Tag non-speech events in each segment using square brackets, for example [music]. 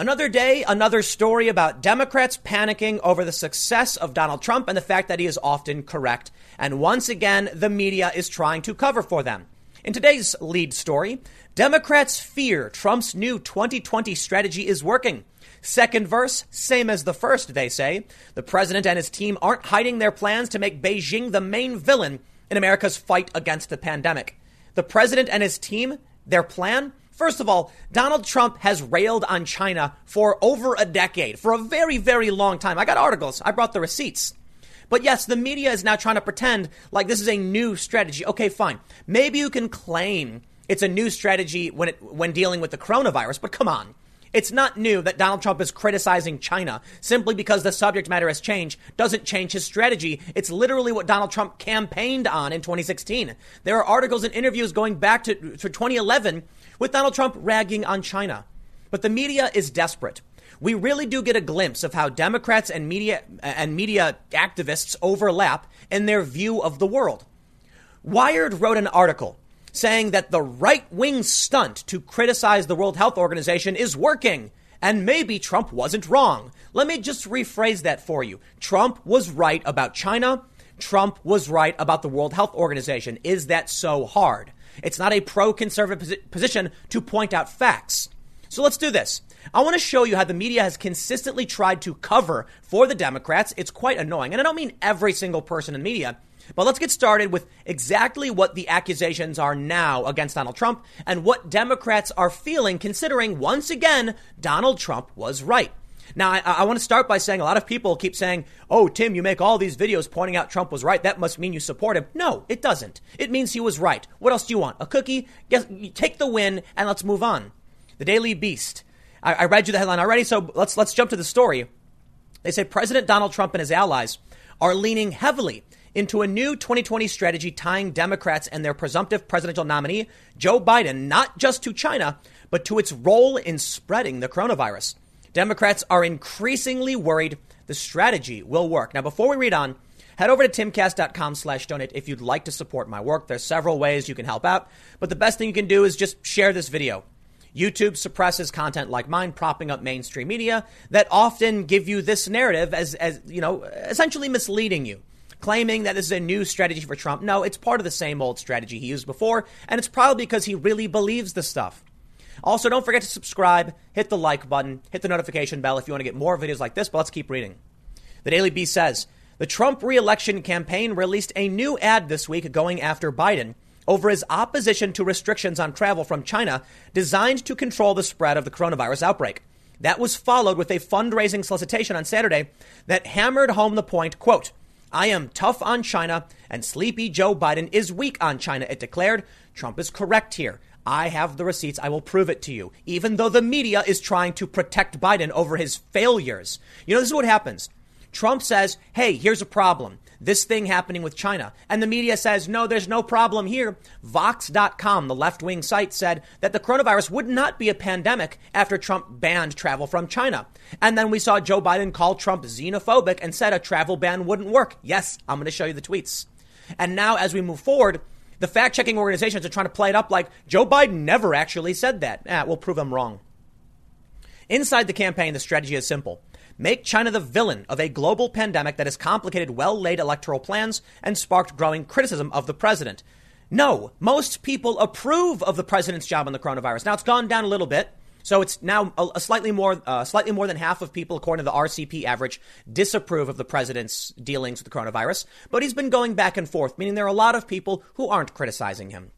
Another day, another story about Democrats panicking over the success of Donald Trump and the fact that he is often correct. And once again, the media is trying to cover for them. In today's lead story, Democrats fear Trump's new 2020 strategy is working. Second verse, same as the first, they say. The president and his team aren't hiding their plans to make Beijing the main villain in America's fight against the pandemic. The president and his team, their plan? First of all, Donald Trump has railed on China for over a decade, for a very, very long time. I got articles. I brought the receipts. But yes, the media is now trying to pretend like this is a new strategy. Okay, fine. Maybe you can claim it's a new strategy when it, when dealing with the coronavirus, but come on. It's not new that Donald Trump is criticizing China simply because the subject matter has changed doesn't change his strategy. It's literally what Donald Trump campaigned on in 2016. There are articles and interviews going back to, to 2011 with Donald Trump ragging on China. But the media is desperate. We really do get a glimpse of how Democrats and media and media activists overlap in their view of the world. Wired wrote an article saying that the right wing stunt to criticize the World Health Organization is working. And maybe Trump wasn't wrong. Let me just rephrase that for you. Trump was right about China. Trump was right about the World Health Organization. Is that so hard? It's not a pro conservative position to point out facts. So let's do this. I want to show you how the media has consistently tried to cover for the Democrats. It's quite annoying. And I don't mean every single person in media. But let's get started with exactly what the accusations are now against Donald Trump and what Democrats are feeling considering once again Donald Trump was right. Now, I, I, want to start by saying a lot of people keep saying, oh, Tim, you make all these videos pointing out Trump was right. That must mean you support him. No, it doesn't. It means he was right. What else do you want? A cookie? Yes, take the win and let's move on. The Daily Beast. I, I read you the headline already, so let's, let's jump to the story. They say President Donald Trump and his allies are leaning heavily into a new 2020 strategy tying Democrats and their presumptive presidential nominee, Joe Biden, not just to China, but to its role in spreading the coronavirus. Democrats are increasingly worried the strategy will work. Now, before we read on, head over to timcast.com slash donate if you'd like to support my work. There's several ways you can help out, but the best thing you can do is just share this video. YouTube suppresses content like mine, propping up mainstream media that often give you this narrative as, as you know, essentially misleading you claiming that this is a new strategy for Trump. No, it's part of the same old strategy he used before, and it's probably because he really believes the stuff. Also, don't forget to subscribe, hit the like button, hit the notification bell if you want to get more videos like this, but let's keep reading. The Daily Beast says the Trump reelection campaign released a new ad this week going after Biden over his opposition to restrictions on travel from China designed to control the spread of the coronavirus outbreak. That was followed with a fundraising solicitation on Saturday that hammered home the point, quote, I am tough on China, and sleepy Joe Biden is weak on China, it declared. Trump is correct here. I have the receipts. I will prove it to you. Even though the media is trying to protect Biden over his failures. You know, this is what happens. Trump says, hey, here's a problem this thing happening with China. And the media says, no, there's no problem here. Vox.com, the left wing site, said that the coronavirus would not be a pandemic after Trump banned travel from China. And then we saw Joe Biden call Trump xenophobic and said a travel ban wouldn't work. Yes, I'm going to show you the tweets. And now, as we move forward, the fact checking organizations are trying to play it up like Joe Biden never actually said that. Ah, we'll prove them wrong. Inside the campaign, the strategy is simple make China the villain of a global pandemic that has complicated well laid electoral plans and sparked growing criticism of the president. No, most people approve of the president's job on the coronavirus. Now it's gone down a little bit. So it's now a, a slightly more, uh, slightly more than half of people, according to the RCP average, disapprove of the president's dealings with the coronavirus. But he's been going back and forth, meaning there are a lot of people who aren't criticizing him.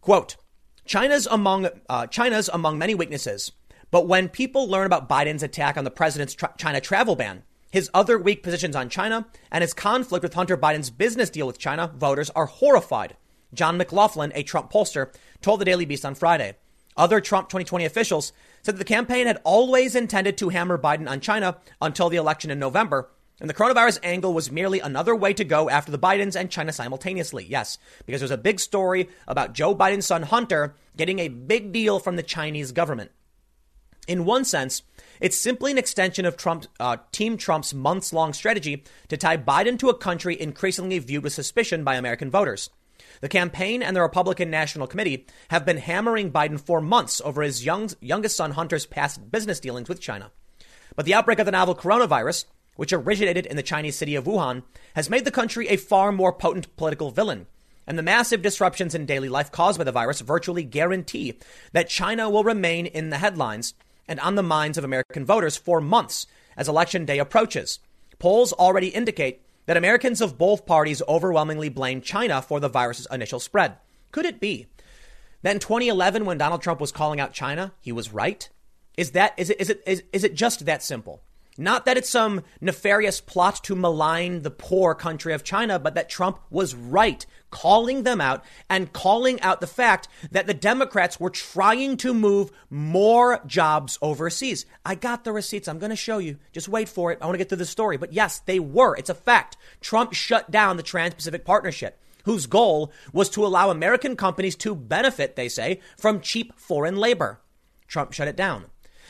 Quote: China's among uh, China's among many weaknesses but when people learn about Biden's attack on the president's tra- China travel ban, his other weak positions on China, and his conflict with Hunter Biden's business deal with China, voters are horrified. John McLaughlin, a Trump pollster, told the Daily Beast on Friday. Other Trump 2020 officials said that the campaign had always intended to hammer Biden on China until the election in November, and the coronavirus angle was merely another way to go after the Bidens and China simultaneously. Yes, because there's a big story about Joe Biden's son Hunter getting a big deal from the Chinese government. In one sense, it's simply an extension of Trump, uh, Team Trump's months long strategy to tie Biden to a country increasingly viewed with suspicion by American voters. The campaign and the Republican National Committee have been hammering Biden for months over his young, youngest son Hunter's past business dealings with China. But the outbreak of the novel coronavirus, which originated in the Chinese city of Wuhan, has made the country a far more potent political villain. And the massive disruptions in daily life caused by the virus virtually guarantee that China will remain in the headlines and on the minds of American voters for months as election day approaches. Polls already indicate that Americans of both parties overwhelmingly blame China for the virus's initial spread. Could it be that in 2011, when Donald Trump was calling out China, he was right? Is that is it is it is, is it just that simple? Not that it's some nefarious plot to malign the poor country of China, but that Trump was right, calling them out and calling out the fact that the Democrats were trying to move more jobs overseas. I got the receipts. I'm going to show you. Just wait for it. I want to get to the story. But yes, they were. It's a fact. Trump shut down the Trans Pacific Partnership whose goal was to allow American companies to benefit, they say, from cheap foreign labor. Trump shut it down.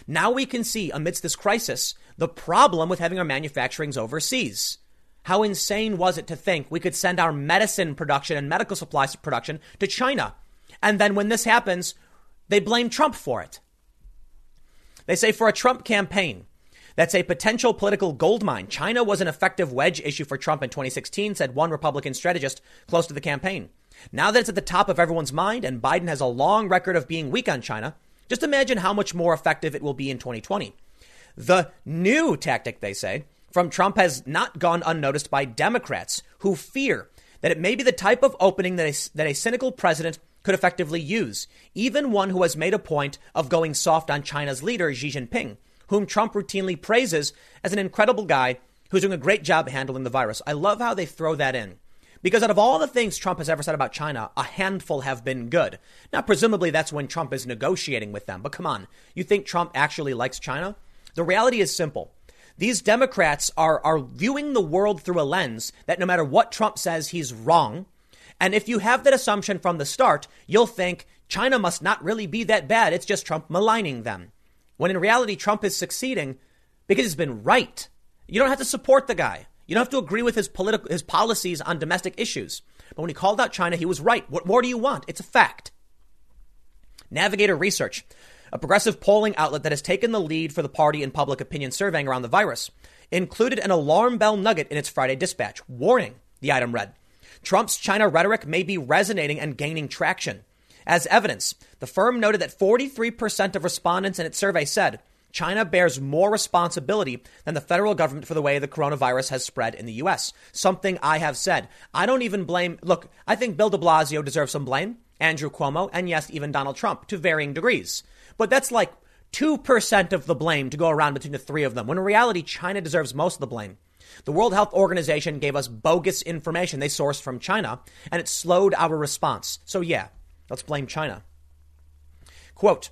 Now we can see, amidst this crisis, the problem with having our manufacturings overseas. How insane was it to think we could send our medicine production and medical supplies production to China? And then when this happens, they blame Trump for it. They say for a Trump campaign, that's a potential political goldmine. China was an effective wedge issue for Trump in 2016, said one Republican strategist close to the campaign. Now that it's at the top of everyone's mind and Biden has a long record of being weak on China, just imagine how much more effective it will be in 2020. The new tactic, they say, from Trump has not gone unnoticed by Democrats who fear that it may be the type of opening that a, that a cynical president could effectively use, even one who has made a point of going soft on China's leader, Xi Jinping, whom Trump routinely praises as an incredible guy who's doing a great job handling the virus. I love how they throw that in. Because out of all the things Trump has ever said about China, a handful have been good. Now, presumably that's when Trump is negotiating with them. But come on, you think Trump actually likes China? The reality is simple. These Democrats are, are viewing the world through a lens that no matter what Trump says, he's wrong. And if you have that assumption from the start, you'll think China must not really be that bad. It's just Trump maligning them. When in reality, Trump is succeeding because he's been right. You don't have to support the guy. You don't have to agree with his political his policies on domestic issues. But when he called out China, he was right. What more do you want? It's a fact. Navigator Research, a progressive polling outlet that has taken the lead for the party in public opinion surveying around the virus, included an alarm bell nugget in its Friday dispatch. Warning, the item read. Trump's China rhetoric may be resonating and gaining traction. As evidence, the firm noted that 43% of respondents in its survey said China bears more responsibility than the federal government for the way the coronavirus has spread in the U.S. Something I have said. I don't even blame, look, I think Bill de Blasio deserves some blame, Andrew Cuomo, and yes, even Donald Trump to varying degrees. But that's like 2% of the blame to go around between the three of them, when in reality, China deserves most of the blame. The World Health Organization gave us bogus information they sourced from China, and it slowed our response. So, yeah, let's blame China. Quote,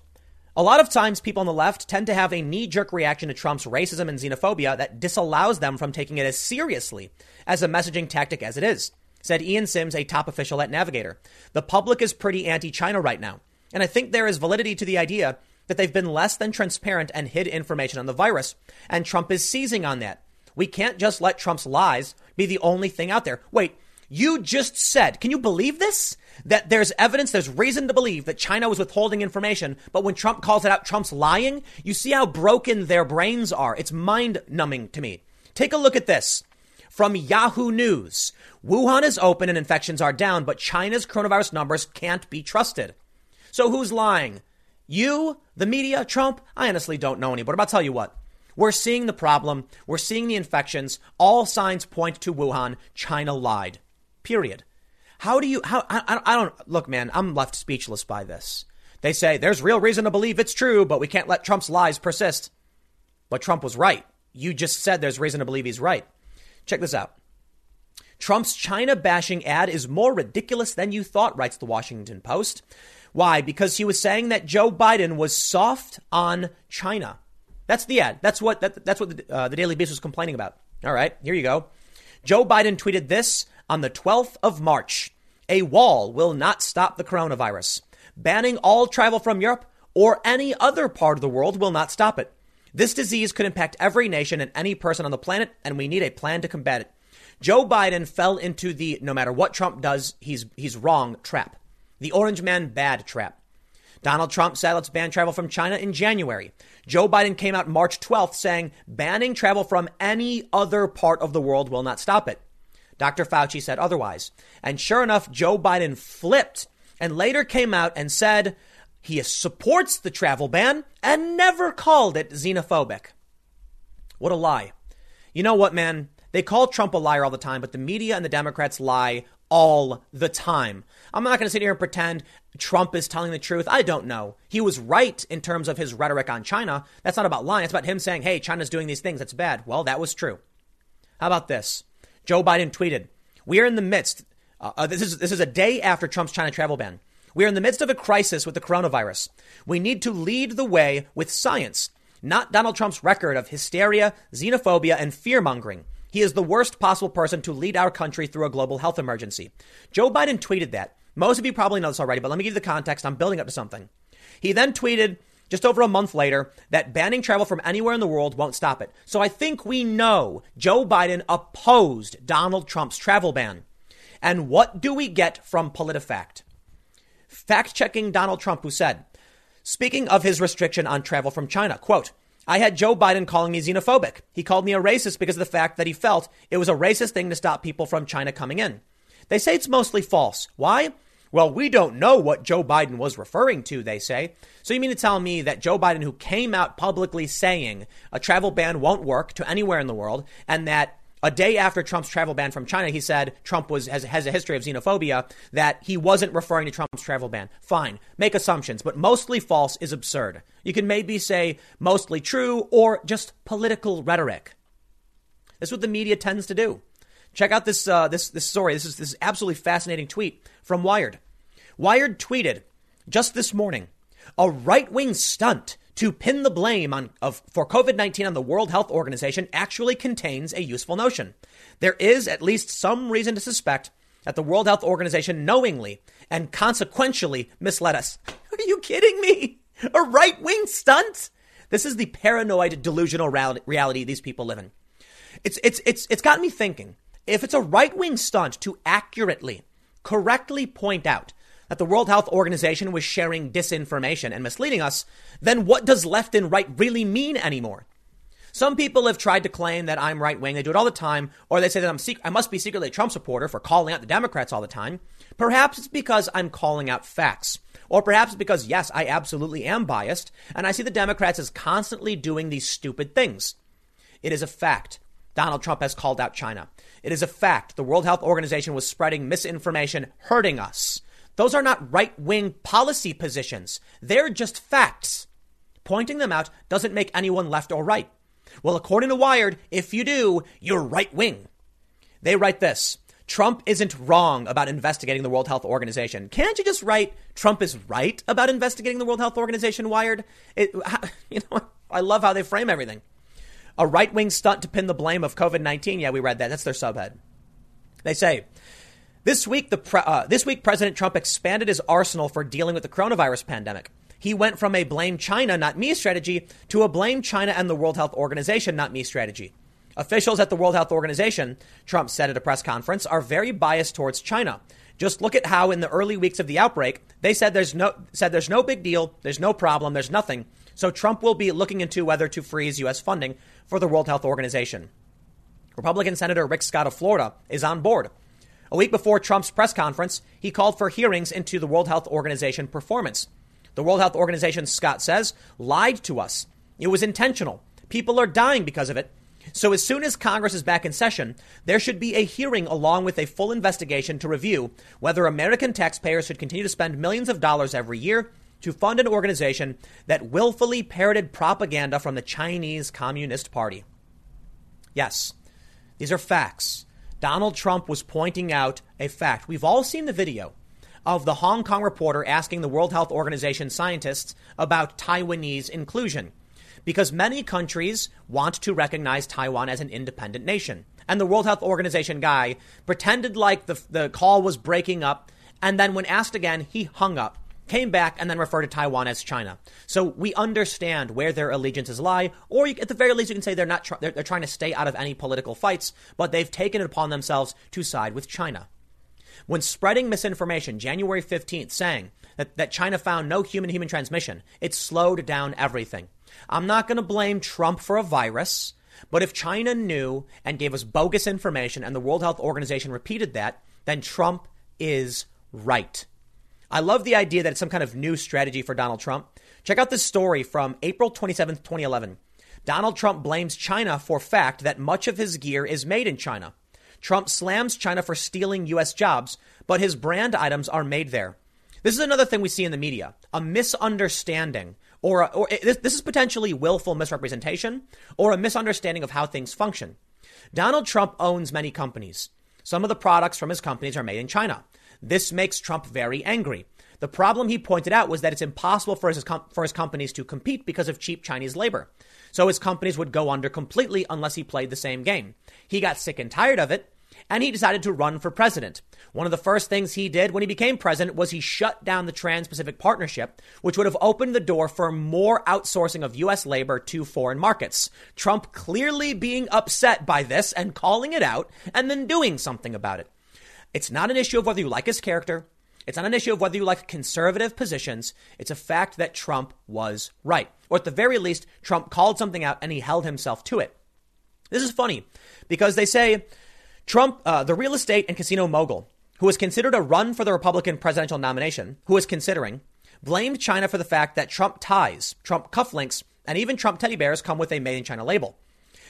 a lot of times, people on the left tend to have a knee jerk reaction to Trump's racism and xenophobia that disallows them from taking it as seriously as a messaging tactic as it is, said Ian Sims, a top official at Navigator. The public is pretty anti China right now. And I think there is validity to the idea that they've been less than transparent and hid information on the virus, and Trump is seizing on that. We can't just let Trump's lies be the only thing out there. Wait, you just said, can you believe this? That there's evidence, there's reason to believe that China was withholding information, but when Trump calls it out, Trump's lying. You see how broken their brains are. It's mind numbing to me. Take a look at this. From Yahoo News Wuhan is open and infections are down, but China's coronavirus numbers can't be trusted. So who's lying? You, the media, Trump? I honestly don't know any, but I'll tell you what. We're seeing the problem. We're seeing the infections. All signs point to Wuhan. China lied. Period. How do you, how, I, I don't, look, man, I'm left speechless by this. They say there's real reason to believe it's true, but we can't let Trump's lies persist. But Trump was right. You just said there's reason to believe he's right. Check this out. Trump's China bashing ad is more ridiculous than you thought, writes the Washington Post. Why? Because he was saying that Joe Biden was soft on China. That's the ad. That's what that, that's what the, uh, the Daily Beast was complaining about. All right, here you go. Joe Biden tweeted this on the 12th of March. A wall will not stop the coronavirus. Banning all travel from Europe or any other part of the world will not stop it. This disease could impact every nation and any person on the planet, and we need a plan to combat it. Joe Biden fell into the no matter what Trump does, he's, he's wrong trap. The orange man bad trap. Donald Trump said let's ban travel from China in January. Joe Biden came out March 12th saying banning travel from any other part of the world will not stop it. Dr. Fauci said otherwise. And sure enough, Joe Biden flipped and later came out and said he supports the travel ban and never called it xenophobic. What a lie. You know what, man? They call Trump a liar all the time, but the media and the Democrats lie all the time. I'm not going to sit here and pretend Trump is telling the truth. I don't know. He was right in terms of his rhetoric on China. That's not about lying. It's about him saying, hey, China's doing these things. That's bad. Well, that was true. How about this? Joe Biden tweeted, we are in the midst. Uh, uh this is this is a day after Trump's China travel ban. We are in the midst of a crisis with the coronavirus. We need to lead the way with science, not Donald Trump's record of hysteria, xenophobia, and fear mongering. He is the worst possible person to lead our country through a global health emergency. Joe Biden tweeted that. Most of you probably know this already, but let me give you the context. I'm building up to something. He then tweeted just over a month later that banning travel from anywhere in the world won't stop it. So I think we know Joe Biden opposed Donald Trump's travel ban. And what do we get from PolitiFact? fact checking Donald Trump, who said, speaking of his restriction on travel from China, quote, I had Joe Biden calling me xenophobic. He called me a racist because of the fact that he felt it was a racist thing to stop people from China coming in. They say it's mostly false. Why? Well, we don't know what Joe Biden was referring to, they say. So you mean to tell me that Joe Biden, who came out publicly saying a travel ban won't work to anywhere in the world, and that a day after Trump's travel ban from China, he said Trump was has, has a history of xenophobia, that he wasn't referring to Trump's travel ban. Fine, make assumptions, but mostly false is absurd. You can maybe say mostly true or just political rhetoric. That's what the media tends to do. Check out this uh, this this story. This is this is absolutely fascinating tweet from Wired. Wired tweeted just this morning a right wing stunt to pin the blame on, of, for COVID 19 on the World Health Organization actually contains a useful notion. There is at least some reason to suspect that the World Health Organization knowingly and consequentially misled us. [laughs] Are you kidding me? A right wing stunt? This is the paranoid, delusional reality these people live in. It's, it's, it's, it's got me thinking if it's a right wing stunt to accurately, correctly point out that the World Health Organization was sharing disinformation and misleading us, then what does left and right really mean anymore? Some people have tried to claim that I'm right wing. They do it all the time, or they say that I'm sec- I must be secretly a Trump supporter for calling out the Democrats all the time. Perhaps it's because I'm calling out facts. Or perhaps it's because, yes, I absolutely am biased, and I see the Democrats as constantly doing these stupid things. It is a fact. Donald Trump has called out China. It is a fact. The World Health Organization was spreading misinformation, hurting us. Those are not right wing policy positions. They're just facts. Pointing them out doesn't make anyone left or right. Well, according to Wired, if you do, you're right wing. They write this Trump isn't wrong about investigating the World Health Organization. Can't you just write Trump is right about investigating the World Health Organization, Wired? It, [laughs] you know, I love how they frame everything. A right wing stunt to pin the blame of COVID 19. Yeah, we read that. That's their subhead. They say this week, the pre- uh, this week, President Trump expanded his arsenal for dealing with the coronavirus pandemic. He went from a blame China, not me strategy to a blame China and the World Health Organization, not me strategy. Officials at the World Health Organization, Trump said at a press conference, are very biased towards China. Just look at how in the early weeks of the outbreak, they said there's no said there's no big deal, there's no problem, there's nothing. So Trump will be looking into whether to freeze US funding for the World Health Organization. Republican Senator Rick Scott of Florida is on board. A week before Trump's press conference, he called for hearings into the World Health Organization performance. The World Health Organization, Scott says, lied to us. It was intentional. People are dying because of it. So, as soon as Congress is back in session, there should be a hearing along with a full investigation to review whether American taxpayers should continue to spend millions of dollars every year to fund an organization that willfully parroted propaganda from the Chinese Communist Party. Yes, these are facts. Donald Trump was pointing out a fact. We've all seen the video of the Hong Kong reporter asking the World Health Organization scientists about Taiwanese inclusion. Because many countries want to recognize Taiwan as an independent nation. And the World Health Organization guy pretended like the, the call was breaking up. And then when asked again, he hung up. Came back and then referred to Taiwan as China. So we understand where their allegiances lie, or you, at the very least, you can say they're not tr- they're, they're trying to stay out of any political fights, but they've taken it upon themselves to side with China. When spreading misinformation January 15th saying that, that China found no human human transmission, it slowed down everything. I'm not going to blame Trump for a virus, but if China knew and gave us bogus information and the World Health Organization repeated that, then Trump is right. I love the idea that it's some kind of new strategy for Donald Trump. Check out this story from April 27, 2011. Donald Trump blames China for fact that much of his gear is made in China. Trump slams China for stealing U.S. jobs, but his brand items are made there. This is another thing we see in the media a misunderstanding, or, or this, this is potentially willful misrepresentation, or a misunderstanding of how things function. Donald Trump owns many companies. Some of the products from his companies are made in China. This makes Trump very angry. The problem he pointed out was that it's impossible for his, for his companies to compete because of cheap Chinese labor. So his companies would go under completely unless he played the same game. He got sick and tired of it, and he decided to run for president. One of the first things he did when he became president was he shut down the Trans Pacific Partnership, which would have opened the door for more outsourcing of U.S. labor to foreign markets. Trump clearly being upset by this and calling it out and then doing something about it. It's not an issue of whether you like his character. It's not an issue of whether you like conservative positions. It's a fact that Trump was right. Or at the very least, Trump called something out and he held himself to it. This is funny because they say Trump, uh, the real estate and casino mogul, who was considered a run for the Republican presidential nomination, who was considering, blamed China for the fact that Trump ties, Trump cufflinks, and even Trump teddy bears come with a made in China label.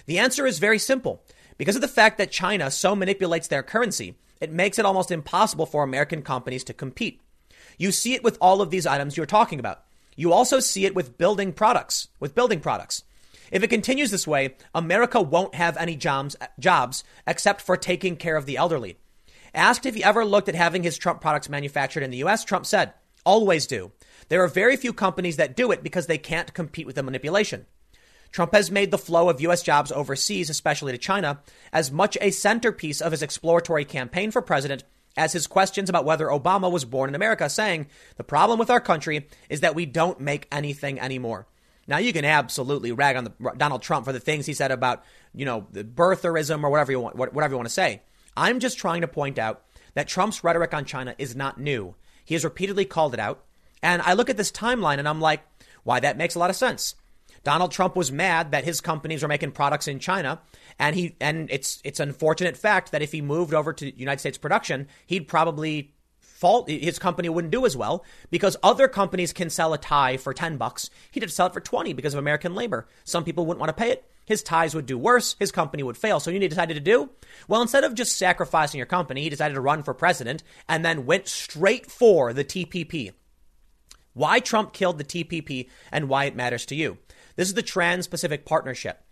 The answer is very simple. Because of the fact that China so manipulates their currency, it makes it almost impossible for American companies to compete. You see it with all of these items you're talking about. You also see it with building products, with building products. If it continues this way, America won't have any jobs, jobs except for taking care of the elderly. Asked if he ever looked at having his Trump products manufactured in the US, Trump said, always do. There are very few companies that do it because they can't compete with the manipulation. Trump has made the flow of U.S. jobs overseas, especially to China, as much a centerpiece of his exploratory campaign for president as his questions about whether Obama was born in America, saying, The problem with our country is that we don't make anything anymore. Now, you can absolutely rag on the, Donald Trump for the things he said about, you know, the birtherism or whatever you want, whatever you want to say. I'm just trying to point out that Trump's rhetoric on China is not new. He has repeatedly called it out. And I look at this timeline and I'm like, why, that makes a lot of sense. Donald Trump was mad that his companies are making products in China, and he and it's it's unfortunate fact that if he moved over to United States production, he'd probably fault his company wouldn't do as well because other companies can sell a tie for 10 bucks. Have to sell it for 20 because of American labor. Some people wouldn't want to pay it. His ties would do worse. His company would fail. So you he decided to do? Well, instead of just sacrificing your company, he decided to run for president and then went straight for the TPP. Why Trump killed the TPP and why it matters to you. This is the Trans Pacific Partnership.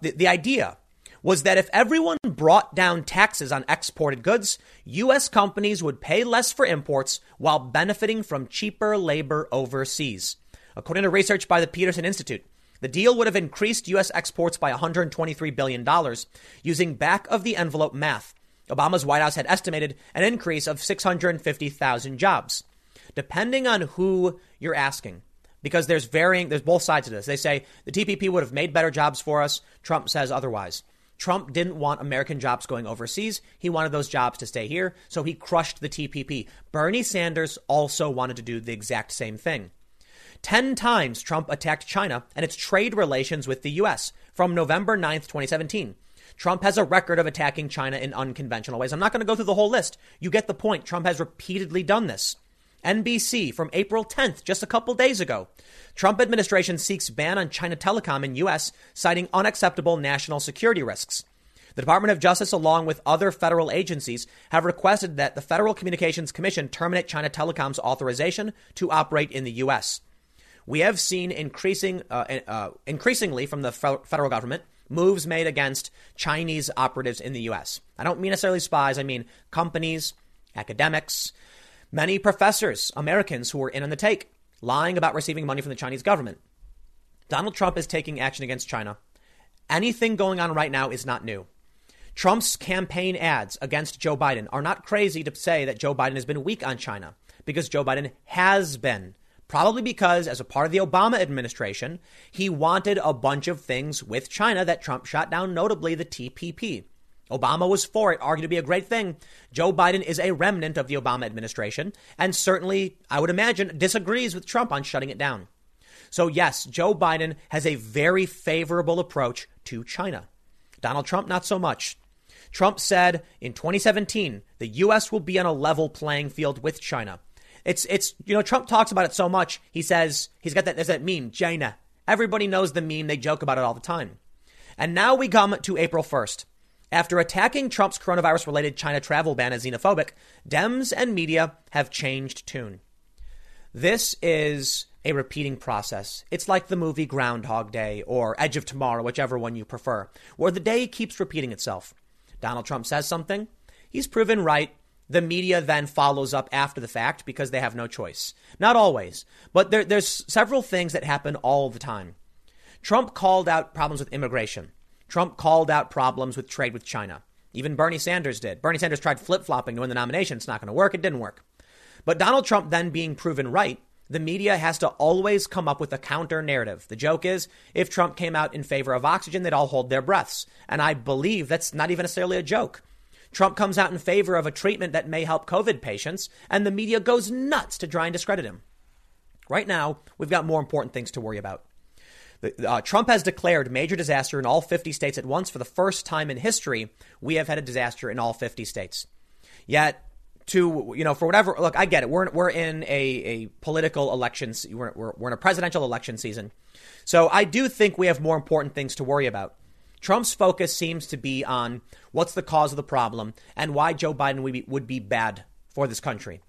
The, the idea was that if everyone brought down taxes on exported goods, U.S. companies would pay less for imports while benefiting from cheaper labor overseas. According to research by the Peterson Institute, the deal would have increased U.S. exports by $123 billion using back of the envelope math. Obama's White House had estimated an increase of 650,000 jobs. Depending on who you're asking, because there's varying, there's both sides of this. They say the TPP would have made better jobs for us. Trump says otherwise. Trump didn't want American jobs going overseas. He wanted those jobs to stay here, so he crushed the TPP. Bernie Sanders also wanted to do the exact same thing. Ten times Trump attacked China and its trade relations with the U.S. from November 9th, 2017. Trump has a record of attacking China in unconventional ways. I'm not going to go through the whole list. You get the point. Trump has repeatedly done this. NBC from April 10th, just a couple days ago. Trump administration seeks ban on China Telecom in U.S., citing unacceptable national security risks. The Department of Justice, along with other federal agencies, have requested that the Federal Communications Commission terminate China Telecom's authorization to operate in the U.S. We have seen increasing, uh, uh, increasingly from the federal government moves made against Chinese operatives in the U.S. I don't mean necessarily spies, I mean companies, academics, Many professors, Americans who were in on the take, lying about receiving money from the Chinese government. Donald Trump is taking action against China. Anything going on right now is not new. Trump's campaign ads against Joe Biden are not crazy to say that Joe Biden has been weak on China. because Joe Biden has been. Probably because, as a part of the Obama administration, he wanted a bunch of things with China that Trump shot down, notably the TPP. Obama was for it, argued to be a great thing. Joe Biden is a remnant of the Obama administration, and certainly, I would imagine, disagrees with Trump on shutting it down. So, yes, Joe Biden has a very favorable approach to China. Donald Trump, not so much. Trump said in 2017, the U.S. will be on a level playing field with China. It's it's you know Trump talks about it so much. He says he's got that there's that meme China. Everybody knows the meme. They joke about it all the time. And now we come to April 1st. After attacking Trump's coronavirus related China travel ban as xenophobic, Dems and media have changed tune. This is a repeating process. It's like the movie Groundhog Day or Edge of Tomorrow, whichever one you prefer, where the day keeps repeating itself. Donald Trump says something, he's proven right, the media then follows up after the fact because they have no choice. Not always, but there, there's several things that happen all the time. Trump called out problems with immigration. Trump called out problems with trade with China. Even Bernie Sanders did. Bernie Sanders tried flip flopping to win the nomination. It's not going to work. It didn't work. But Donald Trump then being proven right, the media has to always come up with a counter narrative. The joke is if Trump came out in favor of oxygen, they'd all hold their breaths. And I believe that's not even necessarily a joke. Trump comes out in favor of a treatment that may help COVID patients, and the media goes nuts to try and discredit him. Right now, we've got more important things to worry about. Uh, Trump has declared major disaster in all 50 states at once. For the first time in history, we have had a disaster in all 50 states. Yet, to you know, for whatever look, I get it. We're we're in a, a political election. We're, we're we're in a presidential election season, so I do think we have more important things to worry about. Trump's focus seems to be on what's the cause of the problem and why Joe Biden would be, would be bad for this country.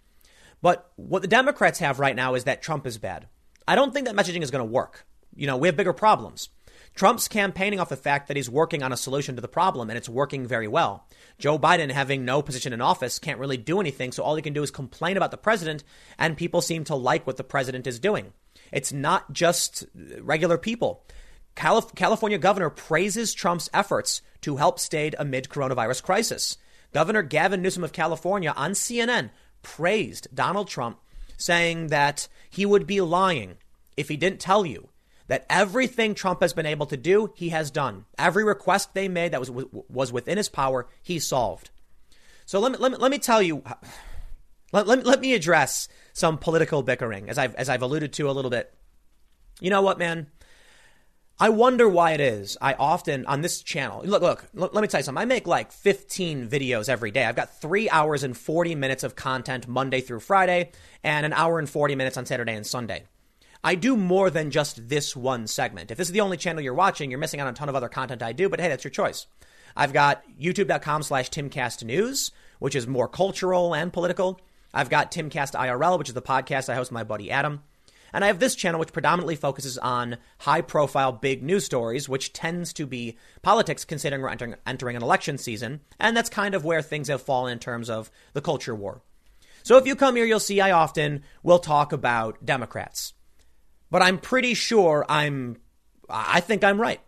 But what the Democrats have right now is that Trump is bad. I don't think that messaging is going to work. You know, we have bigger problems. Trump's campaigning off the fact that he's working on a solution to the problem, and it's working very well. Joe Biden, having no position in office, can't really do anything, so all he can do is complain about the president, and people seem to like what the president is doing. It's not just regular people. Calif- California governor praises Trump's efforts to help state amid coronavirus crisis. Governor Gavin Newsom of California on CNN praised Donald Trump, saying that he would be lying if he didn't tell you that everything Trump has been able to do, he has done. Every request they made that was was within his power, he solved. So let me let me, let me tell you. Let, let, let me address some political bickering, as I've as I've alluded to a little bit. You know what, man? I wonder why it is. I often on this channel, look, look, look, let me tell you something. I make like 15 videos every day. I've got three hours and 40 minutes of content Monday through Friday and an hour and 40 minutes on Saturday and Sunday. I do more than just this one segment. If this is the only channel you're watching, you're missing out on a ton of other content I do, but hey, that's your choice. I've got youtube.com slash timcastnews, which is more cultural and political. I've got Timcast IRL, which is the podcast I host with my buddy Adam. And I have this channel, which predominantly focuses on high profile big news stories, which tends to be politics, considering we're entering, entering an election season. And that's kind of where things have fallen in terms of the culture war. So if you come here, you'll see I often will talk about Democrats. But I'm pretty sure I'm, I think I'm right.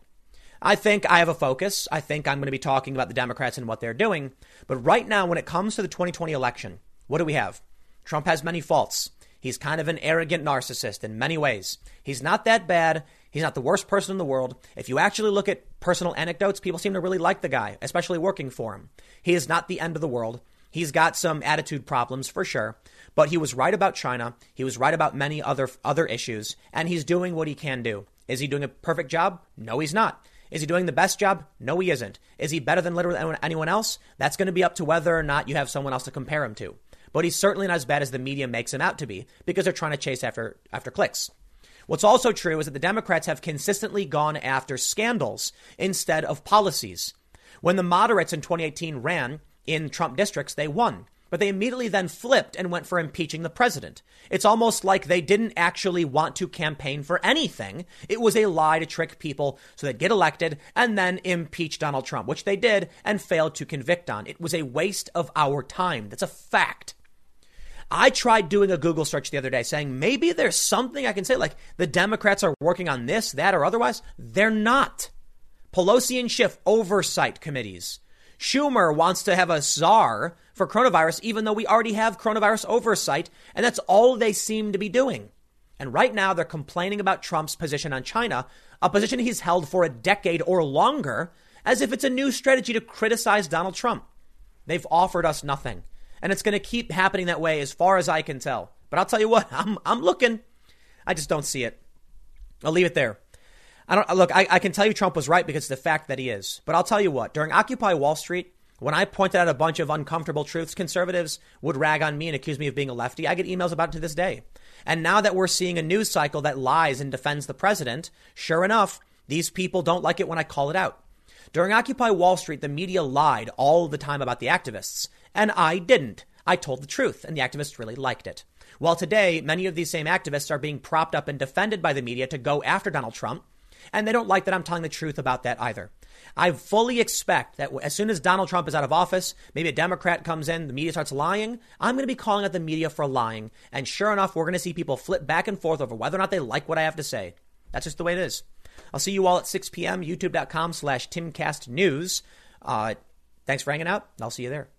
I think I have a focus. I think I'm going to be talking about the Democrats and what they're doing. But right now, when it comes to the 2020 election, what do we have? Trump has many faults. He's kind of an arrogant narcissist in many ways. He's not that bad. He's not the worst person in the world. If you actually look at personal anecdotes, people seem to really like the guy, especially working for him. He is not the end of the world. He's got some attitude problems for sure, but he was right about China. He was right about many other other issues, and he's doing what he can do. Is he doing a perfect job? No, he's not. Is he doing the best job? No, he isn't. Is he better than literally anyone else? That's going to be up to whether or not you have someone else to compare him to but he's certainly not as bad as the media makes him out to be because they're trying to chase after after clicks. What's also true is that the Democrats have consistently gone after scandals instead of policies. When the moderates in 2018 ran in Trump districts, they won. But they immediately then flipped and went for impeaching the president. It's almost like they didn't actually want to campaign for anything. It was a lie to trick people so they'd get elected and then impeach Donald Trump, which they did and failed to convict on. It was a waste of our time. That's a fact. I tried doing a Google search the other day saying maybe there's something I can say, like the Democrats are working on this, that, or otherwise. They're not. Pelosi and Schiff oversight committees Schumer wants to have a czar for coronavirus, even though we already have coronavirus oversight, and that's all they seem to be doing. And right now, they're complaining about Trump's position on China, a position he's held for a decade or longer, as if it's a new strategy to criticize Donald Trump. They've offered us nothing. And it's going to keep happening that way as far as I can tell. But I'll tell you what, [laughs] I'm, I'm looking. I just don't see it. I'll leave it there. I don't look. I, I can tell you Trump was right because the fact that he is. But I'll tell you what. During Occupy Wall Street, when I pointed out a bunch of uncomfortable truths, conservatives would rag on me and accuse me of being a lefty. I get emails about it to this day. And now that we're seeing a news cycle that lies and defends the president, sure enough, these people don't like it when I call it out. During Occupy Wall Street, the media lied all the time about the activists, and I didn't. I told the truth, and the activists really liked it. Well, today, many of these same activists are being propped up and defended by the media to go after Donald Trump, and they don't like that I'm telling the truth about that either. I fully expect that as soon as Donald Trump is out of office, maybe a Democrat comes in, the media starts lying. I'm going to be calling out the media for lying. And sure enough, we're going to see people flip back and forth over whether or not they like what I have to say. That's just the way it is. I'll see you all at 6 p.m. YouTube.com slash TimCastNews. Uh, thanks for hanging out. I'll see you there.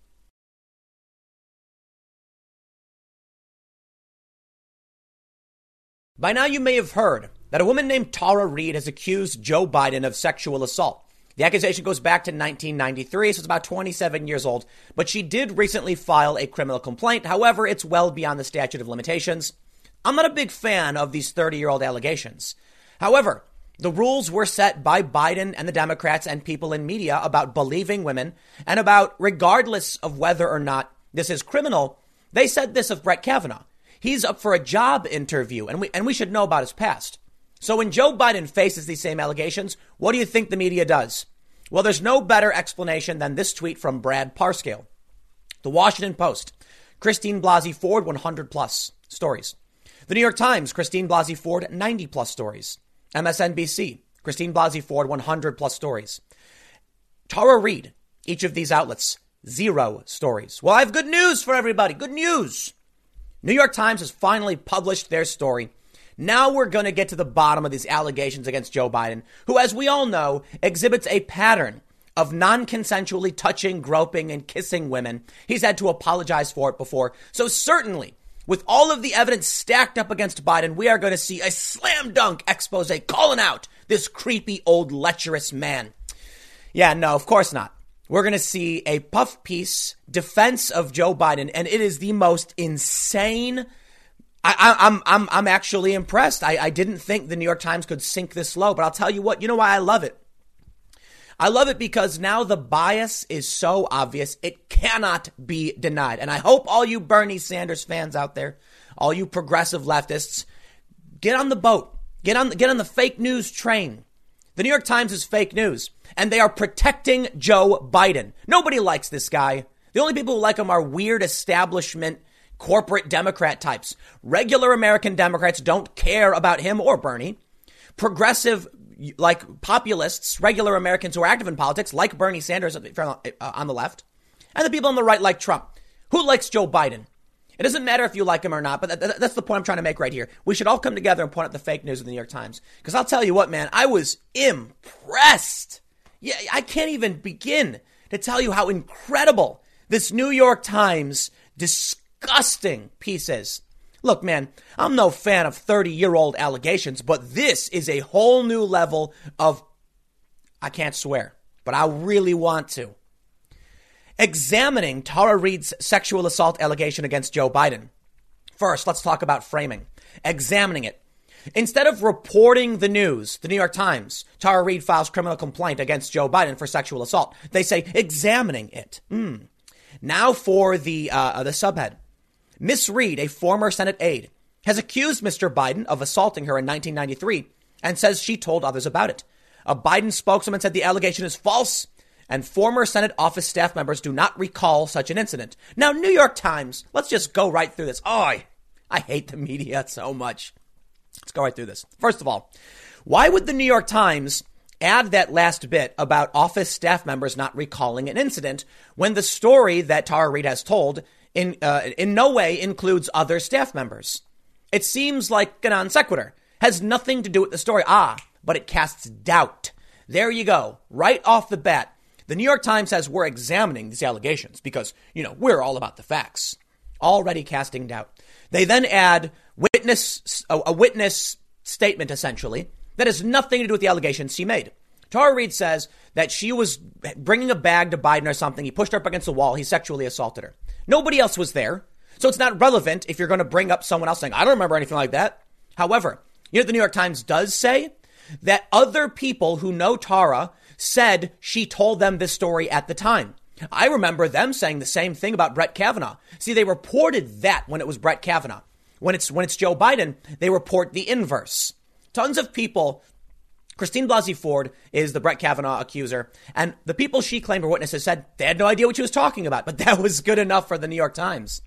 By now, you may have heard that a woman named Tara Reade has accused Joe Biden of sexual assault. The accusation goes back to 1993, so it's about 27 years old, but she did recently file a criminal complaint. However, it's well beyond the statute of limitations. I'm not a big fan of these 30 year old allegations. However, the rules were set by Biden and the Democrats and people in media about believing women and about, regardless of whether or not this is criminal, they said this of Brett Kavanaugh. He's up for a job interview and we, and we should know about his past. So when Joe Biden faces these same allegations, what do you think the media does? Well, there's no better explanation than this tweet from Brad Parscale. The Washington Post, Christine Blasey Ford, 100 plus stories. The New York Times, Christine Blasey Ford, 90 plus stories. MSNBC, Christine Blasey Ford, 100 plus stories. Tara Reade, each of these outlets, zero stories. Well, I have good news for everybody. Good news. New York Times has finally published their story. Now we're going to get to the bottom of these allegations against Joe Biden, who, as we all know, exhibits a pattern of non consensually touching, groping, and kissing women. He's had to apologize for it before. So, certainly, with all of the evidence stacked up against Biden, we are going to see a slam dunk expose calling out this creepy old lecherous man. Yeah, no, of course not. We're going to see a puff piece defense of Joe Biden, and it is the most insane. I, am I'm, I'm, I'm actually impressed. I, I didn't think the New York Times could sink this low, but I'll tell you what, you know why I love it? I love it because now the bias is so obvious, it cannot be denied. And I hope all you Bernie Sanders fans out there, all you progressive leftists, get on the boat. Get on, get on the fake news train. The New York Times is fake news, and they are protecting Joe Biden. Nobody likes this guy. The only people who like him are weird establishment corporate Democrat types. Regular American Democrats don't care about him or Bernie. Progressive like populists, regular Americans who are active in politics, like Bernie Sanders uh, on the left, and the people on the right, like Trump. Who likes Joe Biden? It doesn't matter if you like him or not, but that's the point I'm trying to make right here. We should all come together and point out the fake news of the New York Times. Because I'll tell you what, man, I was impressed. Yeah, I can't even begin to tell you how incredible this New York Times disgusting piece pieces. Look, man, I'm no fan of 30 year old allegations, but this is a whole new level of, I can't swear, but I really want to. Examining Tara Reade's sexual assault allegation against Joe Biden. First, let's talk about framing. Examining it. Instead of reporting the news, the New York Times, Tara Reade files criminal complaint against Joe Biden for sexual assault. They say examining it. Mm. Now for the uh, the subhead. Miss Reade, a former Senate aide, has accused Mr. Biden of assaulting her in 1993 and says she told others about it. A Biden spokeswoman said the allegation is false and former Senate office staff members do not recall such an incident. Now, New York Times, let's just go right through this. Oh, I, I hate the media so much. Let's go right through this. First of all, why would the New York Times add that last bit about office staff members not recalling an incident when the story that Tara Reade has told in, uh, in no way includes other staff members. It seems like a non sequitur. Has nothing to do with the story. Ah, but it casts doubt. There you go. Right off the bat. The New York Times says we're examining these allegations because, you know, we're all about the facts. Already casting doubt. They then add witness, a, a witness statement essentially that has nothing to do with the allegations she made. Tara Reade says that she was bringing a bag to Biden or something. He pushed her up against the wall. He sexually assaulted her. Nobody else was there. So it's not relevant if you're going to bring up someone else saying, I don't remember anything like that. However, you know what the New York Times does say? That other people who know Tara said she told them this story at the time. I remember them saying the same thing about Brett Kavanaugh. See, they reported that when it was Brett Kavanaugh. When it's when it's Joe Biden, they report the inverse. Tons of people Christine Blasey Ford is the Brett Kavanaugh accuser, and the people she claimed were witnesses said they had no idea what she was talking about, but [laughs] that was good enough for the New York Times.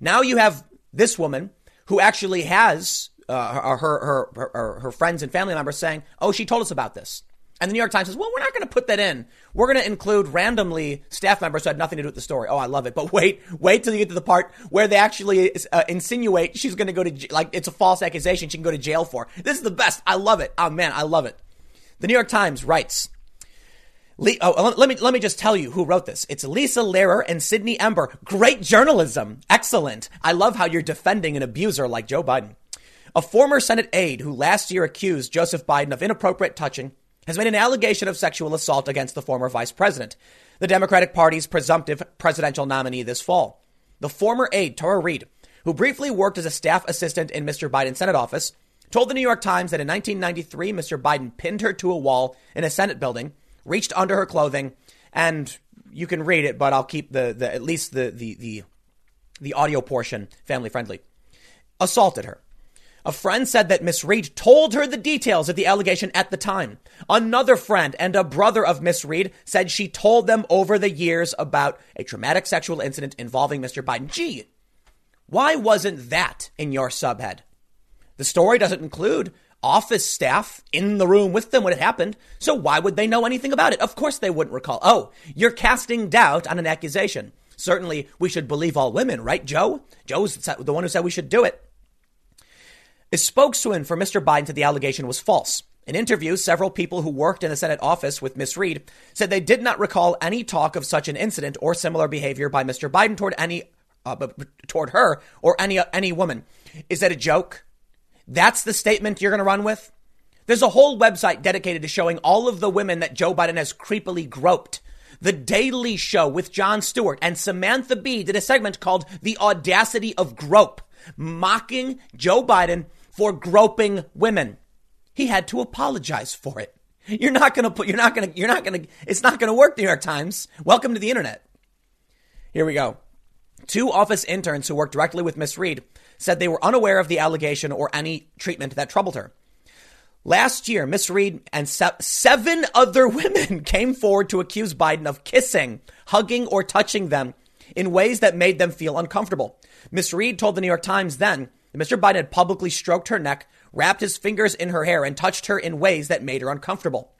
Now you have this woman who actually has uh, her, her, her, her friends and family members saying, oh, she told us about this. And the New York Times says, well, we're not going to put that in. We're going to include randomly staff members who had nothing to do with the story. Oh, I love it. But wait, wait till you get to the part where they actually uh, insinuate she's going to go to, like, it's a false accusation she can go to jail for. This is the best. I love it. Oh, man, I love it. The New York Times writes, Oh, let me let me just tell you who wrote this. It's Lisa Lerer and Sydney Ember. Great journalism. Excellent. I love how you're defending an abuser like Joe Biden. A former Senate aide who last year accused Joseph Biden of inappropriate touching has made an allegation of sexual assault against the former vice president, the Democratic Party's presumptive presidential nominee this fall. The former aide, Tara Reade, who briefly worked as a staff assistant in Mr. Biden's Senate office, told the New York Times that in 1993, Mr. Biden pinned her to a wall in a Senate building, reached under her clothing, and you can read it, but I'll keep the, the at least the, the, the, the audio portion family friendly. Assaulted her. A friend said that Miss Reade told her the details of the allegation at the time. Another friend and a brother of Miss Reade said she told them over the years about a traumatic sexual incident involving Mr. Biden. Gee, why wasn't that in your subhead? The story doesn't include office staff in the room with them when it happened, so why would they know anything about it? Of course they wouldn't recall. Oh, you're casting doubt on an accusation. Certainly, we should believe all women, right, Joe? Joe's the one who said we should do it. A spokesman for Mr. Biden said the allegation was false. In interviews, several people who worked in the Senate office with Ms. Reade said they did not recall any talk of such an incident or similar behavior by Mr. Biden toward any uh, toward her or any uh, any woman. Is that a joke? That's the statement you're going to run with? There's a whole website dedicated to showing all of the women that Joe Biden has creepily groped. The Daily Show with Jon Stewart and Samantha Bee did a segment called The Audacity of Grope, mocking Joe Biden for groping women. He had to apologize for it. You're not going to put, you're not going to, you're not going to, it's not going to work, New York Times. Welcome to the internet. Here we go. Two office interns who worked directly with Miss Reade said they were unaware of the allegation or any treatment that troubled her. Last year, Miss Reade and se- seven other [laughs] women came forward to accuse Biden of kissing, hugging, or touching them in ways that made them feel uncomfortable. Miss Reade told the New York Times then Mr. Biden had publicly stroked her neck, wrapped his fingers in her hair, and touched her in ways that made her uncomfortable.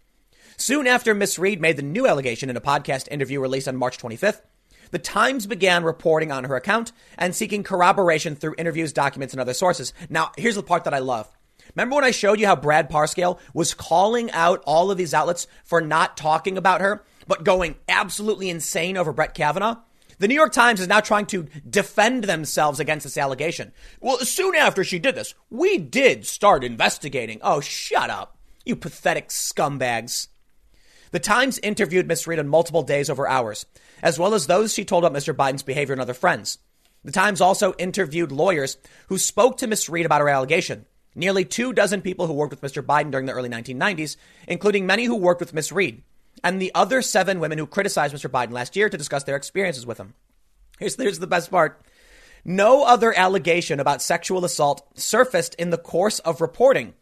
Soon after Miss Reade made the new allegation in a podcast interview released on March 25th, the Times began reporting on her account and seeking corroboration through interviews, documents, and other sources. Now, here's the part that I love. Remember when I showed you how Brad Parscale was calling out all of these outlets for not talking about her, but going absolutely insane over Brett Kavanaugh? The New York Times is now trying to defend themselves against this allegation. Well, soon after she did this, we did start investigating. Oh, shut up, you pathetic scumbags. The Times interviewed Ms. Reade on multiple days over hours, as well as those she told about Mr. Biden's behavior and other friends. The Times also interviewed lawyers who spoke to Ms. Reade about her allegation. Nearly two dozen people who worked with Mr. Biden during the early 1990s, including many who worked with Ms. Reade and the other seven women who criticized Mr. Biden last year to discuss their experiences with him. Here's, here's the best part. No other allegation about sexual assault surfaced in the course of reporting,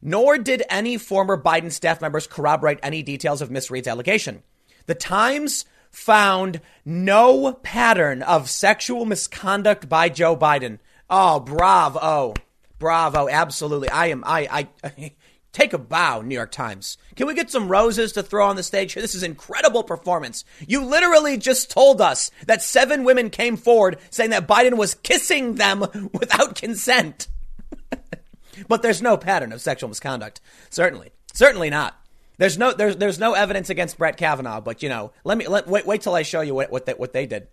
nor did any former Biden staff members corroborate any details of Ms. Reade's allegation. The Times found no pattern of sexual misconduct by Joe Biden. Oh, bravo. Bravo. Absolutely. I am, I, I, [laughs] Take a bow, New York Times. Can we get some roses to throw on the stage? This is incredible performance. You literally just told us that seven women came forward saying that Biden was kissing them [laughs] without consent. [laughs] but there's no pattern of sexual misconduct. Certainly. Certainly not. There's no there's there's no evidence against Brett Kavanaugh, but you know, let me let wait wait till I show you what what they, what they did.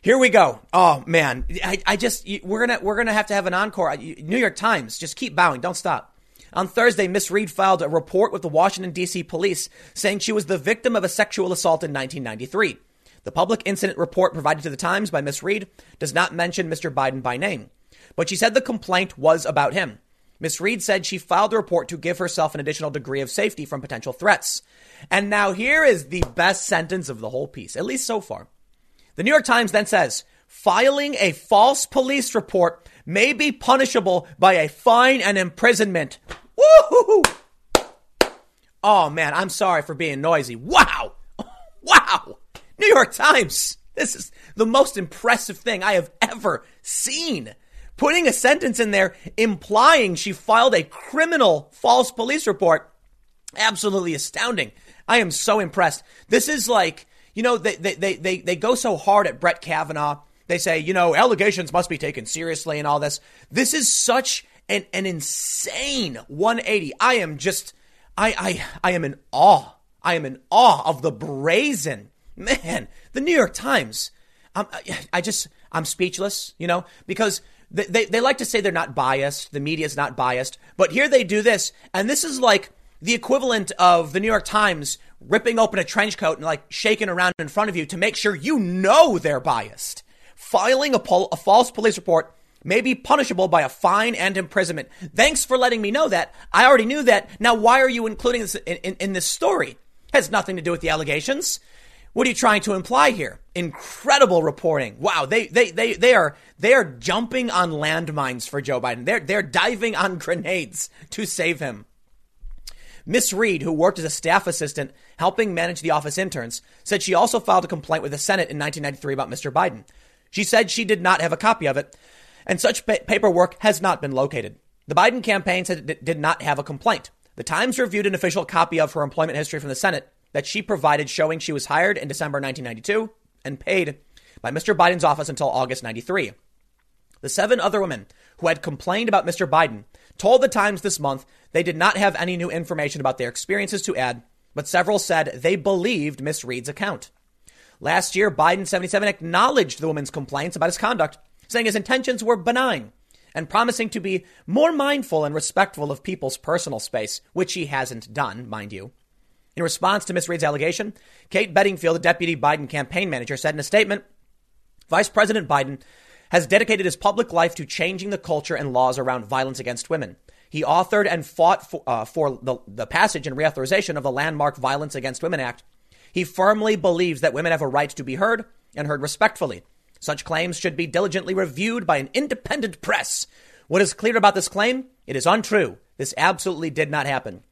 Here we go. Oh man, I, I just we're gonna we're gonna have to have an encore. New York Times, just keep bowing, don't stop. On Thursday, Miss Reade filed a report with the Washington D.C. police saying she was the victim of a sexual assault in 1993. The public incident report provided to the Times by Miss Reade does not mention Mr. Biden by name, but she said the complaint was about him. Miss Reade said she filed the report to give herself an additional degree of safety from potential threats. And now here is the best sentence of the whole piece, at least so far. The New York Times then says, filing a false police report may be punishable by a fine and imprisonment. Woohoo! Oh man, I'm sorry for being noisy. Wow! [laughs] Wow! New York Times! This is the most impressive thing I have ever seen putting a sentence in there implying she filed a criminal false police report. Absolutely astounding. I am so impressed. This is like, you know, they, they, they, they, they go so hard at Brett Kavanaugh. They say, you know, allegations must be taken seriously and all this. This is such an, an insane 180. I am just, I, I, I am in awe. I am in awe of the brazen man. The New York Times. I'm, I just, I'm speechless, you know, because they, they, they like to say they're not biased. The media is not biased. But here they do this. And this is like the equivalent of the New York Times ripping open a trench coat and like shaking around in front of you to make sure you know they're biased. Filing a, pol- a false police report may be punishable by a fine and imprisonment. Thanks for letting me know that. I already knew that. Now, why are you including this in, in, in this story? It has nothing to do with the allegations. What are you trying to imply here? Incredible reporting. Wow, they they they they are they are jumping on landmines for Joe Biden. They're they're diving on [laughs] grenades to save him. Miss Reade, who worked as a staff assistant helping manage the office interns, said she also filed a complaint with the Senate in 1993 about Mr. Biden. She said she did not have a copy of it, and such pa- paperwork has not been located. The Biden campaign said it did not have a complaint. The Times reviewed an official copy of her employment history from the Senate that she provided showing she was hired in December 1992 and paid by Mr. Biden's office until August 93. The seven other women who had complained about Mr. Biden told the Times this month they did not have any new information about their experiences to add, but several said they believed Miss Reade's account. Last year, Biden 77 acknowledged the woman's complaints about his conduct, saying his intentions were benign and promising to be more mindful and respectful of people's personal space, which he hasn't done, mind you. In response to Ms. Reade's allegation, Kate Bedingfield, the deputy Biden campaign manager, said in a statement Vice President Biden has dedicated his public life to changing the culture and laws around violence against women. He authored and fought for, uh, for the, the passage and reauthorization of the landmark Violence Against Women Act. He firmly believes that women have a right to be heard and heard respectfully. Such claims should be diligently reviewed by an independent press. What is clear about this claim? It is untrue. This absolutely did not happen.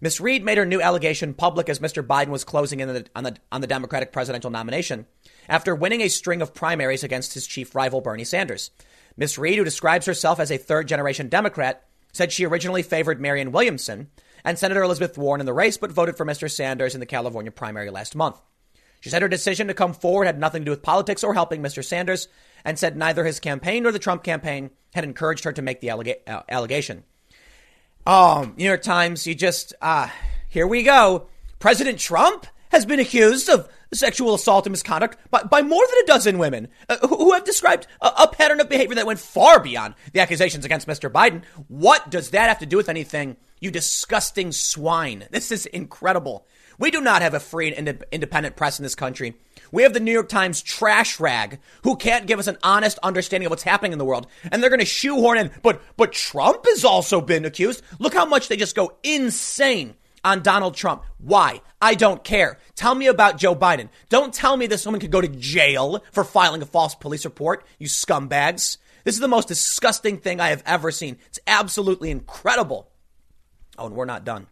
Miss Reade made her new allegation public as Mr. Biden was closing in on the, on the, on the Democratic presidential nomination after winning a string of primaries against his chief rival, Bernie Sanders. Miss Reade, who describes herself as a third generation Democrat, said she originally favored Marianne Williamson and Senator Elizabeth Warren in the race, but voted for Mr. Sanders in the California primary last month. She said her decision to come forward had nothing to do with politics or helping Mr. Sanders, and said neither his campaign nor the Trump campaign had encouraged her to make the allega- uh, allegation. Um, New York Times, you just, uh, here we go. President Trump has been accused of sexual assault and misconduct by, by more than a dozen women uh, who, who, have described a, a, pattern of behavior that went far beyond the accusations against Mr. Biden. What does that have to do with anything? You disgusting swine. This is incredible. We do not have a free and ind- independent press in this country. We have the New York Times trash rag who can't give us an honest understanding of what's happening in the world. And they're going to shoehorn in, but, but Trump has also been accused. Look how much they just go insane on Donald Trump. Why? I don't care. Tell me about Joe Biden. Don't tell me this woman could go to jail for filing a false police report, you scumbags. This is the most disgusting thing I have ever seen. It's absolutely incredible. Oh, and we're not done.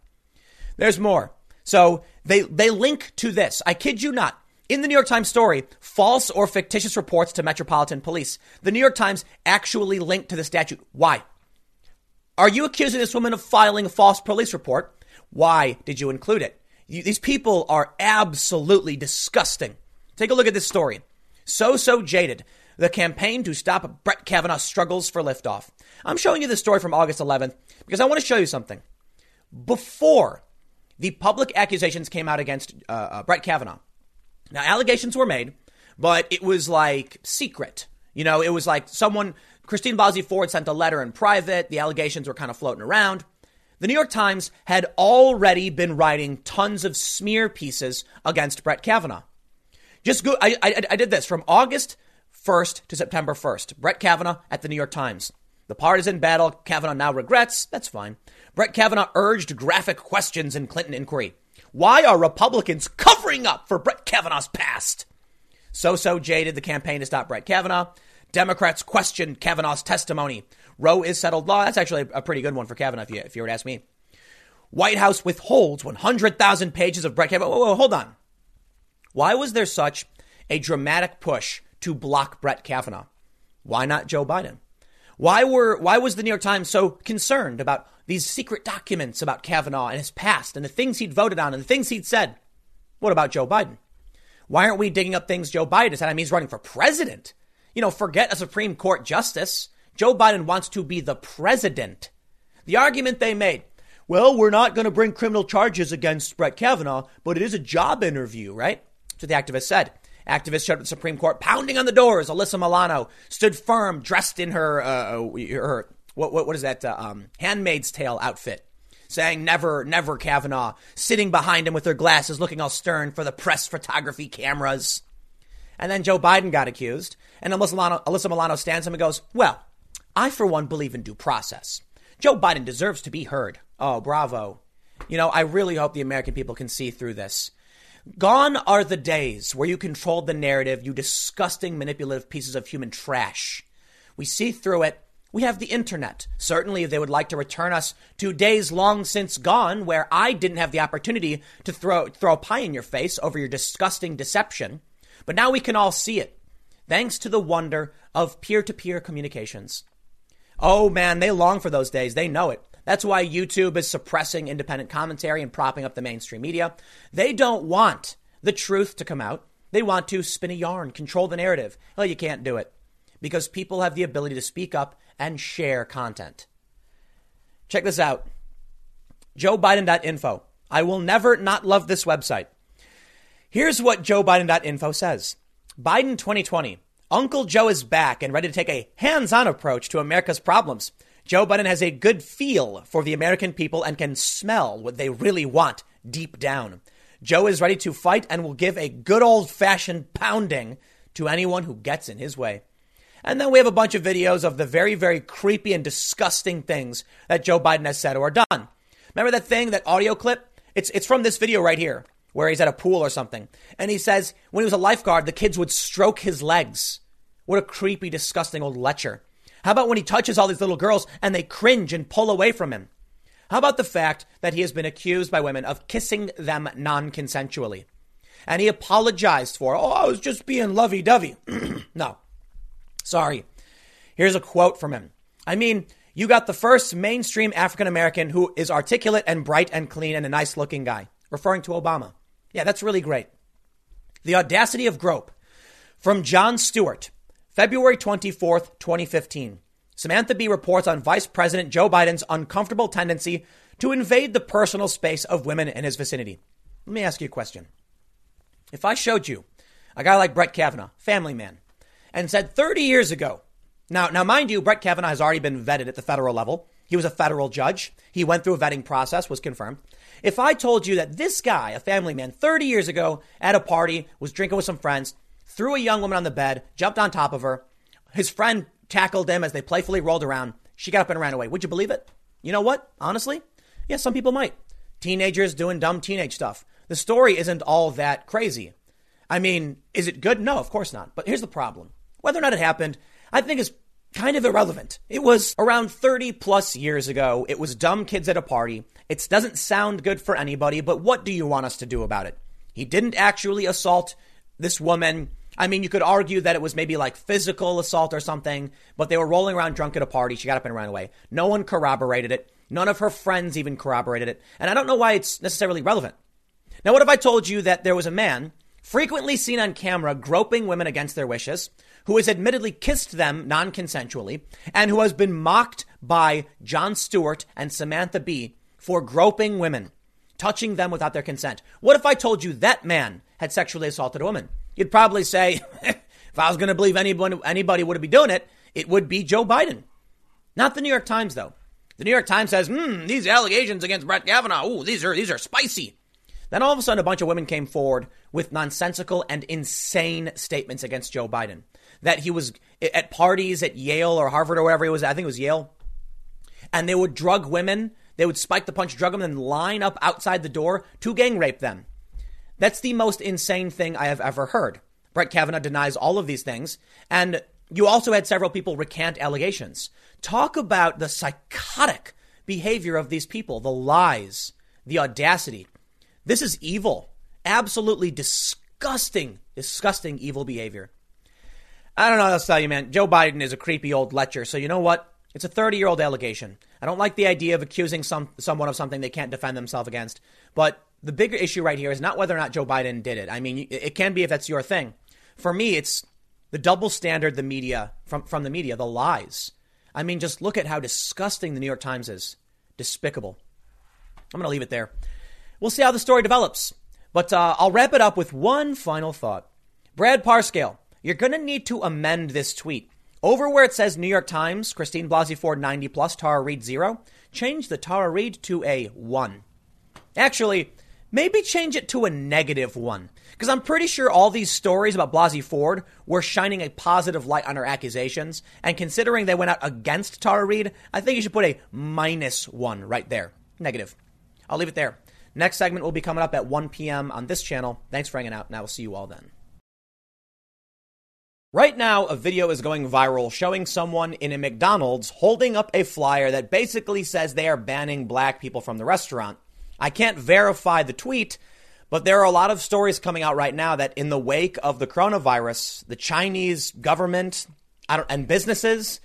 There's more. So they, they link to this. I kid you not. In the New York Times story, false or fictitious reports to Metropolitan Police. The New York Times actually linked to the statute. Why? Are you accusing this woman of filing a false police report? Why did you include it? You, these people are absolutely disgusting. Take a look at this story. So, so jaded. The campaign to stop Brett Kavanaugh struggles for liftoff. I'm showing you this story from August 11th because I want to show you something. Before the public accusations came out against uh, uh, Brett Kavanaugh. Now, allegations were made, but it was like secret. You know, it was like someone, Christine Blasey Ford sent a letter in private. The allegations were kind of floating around. The New York Times had already been writing tons of smear pieces against Brett Kavanaugh. Just go, I, I, I did this from August 1st to September 1st. Brett Kavanaugh at the New York Times. The partisan battle Kavanaugh now regrets. That's fine. Brett Kavanaugh urged graphic questions in Clinton inquiry. Why are Republicans covering up for Brett Kavanaugh's past? So so jaded the campaign to stop Brett Kavanaugh. Democrats questioned Kavanaugh's testimony. Roe is settled law. That's actually a pretty good one for Kavanaugh, if you, if you were to ask me. White House withholds 100,000 pages of Brett Kavanaugh. Whoa, whoa, hold on. Why was there such a dramatic push to block Brett Kavanaugh? Why not Joe Biden? Why were why was the New York Times so concerned about these secret documents about Kavanaugh and his past and the things he'd voted on and the things he'd said? What about Joe Biden? Why aren't we digging up things Joe Biden said? I mean, he's running for president. You know, forget a Supreme Court justice. Joe Biden wants to be the president. The argument they made, well, we're not going to bring criminal charges against Brett Kavanaugh, but it is a job interview, right? That's what the activist said. Activists showed up at the Supreme Court, pounding on the doors. Alyssa Milano stood firm, dressed in her, uh, uh, her what, what, what is that, uh, um, Handmaid's Tale outfit, saying never, never Kavanaugh, sitting behind him with her glasses, looking all stern for the press photography cameras. And then Joe Biden got accused, and Alyssa Milano, Alyssa Milano stands up and goes, well, I, for one, believe in due process. Joe Biden deserves to be heard. Oh, bravo. You know, I really hope the American people can see through this. Gone are the days where you controlled the narrative, you disgusting, manipulative pieces of human trash. We see through it. We have the internet. Certainly, they would like to return us to days long since gone where I didn't have the opportunity to throw, throw a pie in your face over your disgusting deception. But now we can all see it, thanks to the wonder of peer to peer communications. Oh man, they long for those days. They know it. That's why YouTube is suppressing independent commentary and propping up the mainstream media. They don't want the truth to come out. They want to spin a yarn, control the narrative. Well, you can't do it because people have the ability to speak up and share content. Check this out JoeBiden.info. I will never not love this website. Here's what JoeBiden.info says Biden 2020. Uncle Joe is back and ready to take a hands on approach to America's problems. Joe Biden has a good feel for the American people and can smell what they really want deep down. Joe is ready to fight and will give a good old fashioned pounding to anyone who gets in his way. And then we have a bunch of videos of the very, very creepy and disgusting things that Joe Biden has said or done. Remember that thing, that audio clip? It's, it's from this video right here, where he's at a pool or something. And he says when he was a lifeguard, the kids would stroke his legs. What a creepy, disgusting old lecher. How about when he touches all these little girls and they cringe and pull away from him? How about the fact that he has been accused by women of kissing them non consensually? And he apologized for, oh, I was just being lovey dovey. [clears throat] no. Sorry. Here's a quote from him. I mean, you got the first mainstream African American who is articulate and bright and clean and a nice looking guy, referring to Obama. Yeah, that's really great. The audacity of grope from Jon Stewart. February 24th, 2015. Samantha Bee reports on Vice President Joe Biden's uncomfortable tendency to invade the personal space of women in his vicinity. Let me ask you a question. If I showed you a guy like Brett Kavanaugh, family man, and said 30 years ago, now, now mind you, Brett Kavanaugh has already been vetted at the federal level. He was a federal judge. He went through a vetting process, was confirmed. If I told you that this guy, a family man, 30 years ago at a party, was drinking with some friends, threw a young woman on the bed, jumped on top of her. His friend tackled him as they playfully rolled around. She got up and ran away. Would you believe it? You know what? Honestly, yeah, some people might. Teenagers doing dumb teenage stuff. The story isn't all that crazy. I mean, is it good? No, of course not. But here's the problem. Whether or not it happened, I think is kind of irrelevant. It was around 30 plus years ago. It was dumb kids at a party. It doesn't sound good for anybody, but what do you want us to do about it? He didn't actually assault this woman. I mean, you could argue that it was maybe like physical assault or something, but they were rolling around drunk at a party. She got up and ran away. No one corroborated it. None of her friends even corroborated it. And I don't know why it's necessarily relevant. Now, what if I told you that there was a man frequently seen on camera groping women against their wishes, who has admittedly kissed them non consensually, and who has been mocked by Jon Stewart and Samantha Bee for groping women? touching them without their consent. What if I told you that man had sexually assaulted a woman? You'd probably say, [laughs] if I was going to believe anyone, anybody would be doing it, it would be Joe Biden. Not the New York Times, though. The New York Times says, hmm, these allegations against Brett Kavanaugh, ooh, these are, these are spicy. Then all of a sudden, a bunch of women came forward with nonsensical and insane statements against Joe Biden. That he was at parties at Yale or Harvard or wherever he was, I think it was Yale, and they would drug women. They would spike the punch, drug them, and line up outside the door to gang rape them. That's the most insane thing I have ever heard. Brett Kavanaugh denies all of these things. And you also had several people recant allegations. Talk about the psychotic behavior of these people, the lies, the audacity. This is evil. Absolutely disgusting, disgusting evil behavior. I don't know what else to tell you, man. Joe Biden is a creepy old lecher. So you know what? It's a 30 year old allegation. I don't like the idea of accusing some, someone of something they can't defend themselves against. But the bigger issue right here is not whether or not Joe Biden did it. I mean, it can be if that's your thing. For me, it's the double standard the media from, from the media, the lies. I mean, just look at how disgusting the New York Times is. Despicable. I'm going to leave it there. We'll see how the story develops. But uh, I'll wrap it up with one final thought. Brad Parscale, you're going to need to amend this tweet. Over where it says New York Times, Christine Blasey Ford 90 plus, Tara Reade 0, change the Tara Reade to a 1. Actually, maybe change it to a negative 1. Because I'm pretty sure all these stories about Blasey Ford were shining a positive light on her accusations. And considering they went out against Tara Reade, I think you should put a minus 1 right there. Negative. I'll leave it there. Next segment will be coming up at 1 p.m. on this channel. Thanks for hanging out, and I will see you all then. Right now, a video is going viral showing someone in a McDonald's holding up a flyer that basically says they are banning black people from the restaurant. I can't verify the tweet, but there are a lot of stories coming out right now that in the wake of the coronavirus, the Chinese government and businesses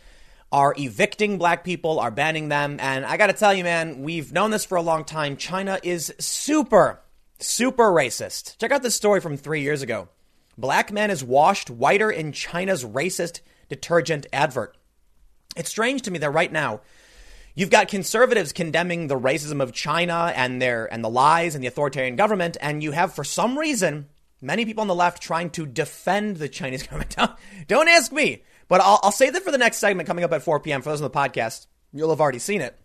are evicting black people, are banning them. And I got to tell you, man, we've known this for a long time. China is super, super racist. Check out this story from three years ago. Black man is washed whiter in China's racist detergent advert. It's strange to me that right now you've got conservatives condemning the racism of China and their and the lies and the authoritarian government, and you have for some reason many people on the left trying to defend the Chinese [laughs] government. Don't ask me, but I'll, I'll save that for the next segment coming up at 4 p.m. For those on the podcast, you'll have already seen it.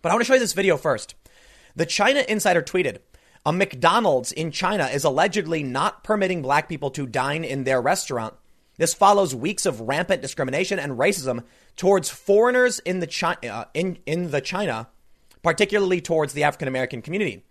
But I want to show you this video first. The China Insider tweeted, a McDonald's in China is allegedly not permitting black people to dine in their restaurant. This follows weeks of rampant discrimination and racism towards foreigners in the China, uh, in, in the China, particularly towards the African American community.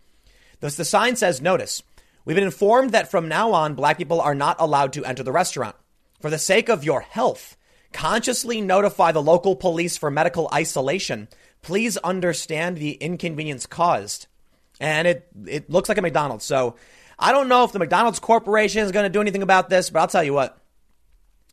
Thus, the sign says, "Notice: We've been informed that from now on, black people are not allowed to enter the restaurant. For the sake of your health, consciously notify the local police for medical isolation. Please understand the inconvenience caused." And it it looks like a McDonald's. So I don't know if the McDonald's Corporation is going to do anything about this, but I'll tell you what,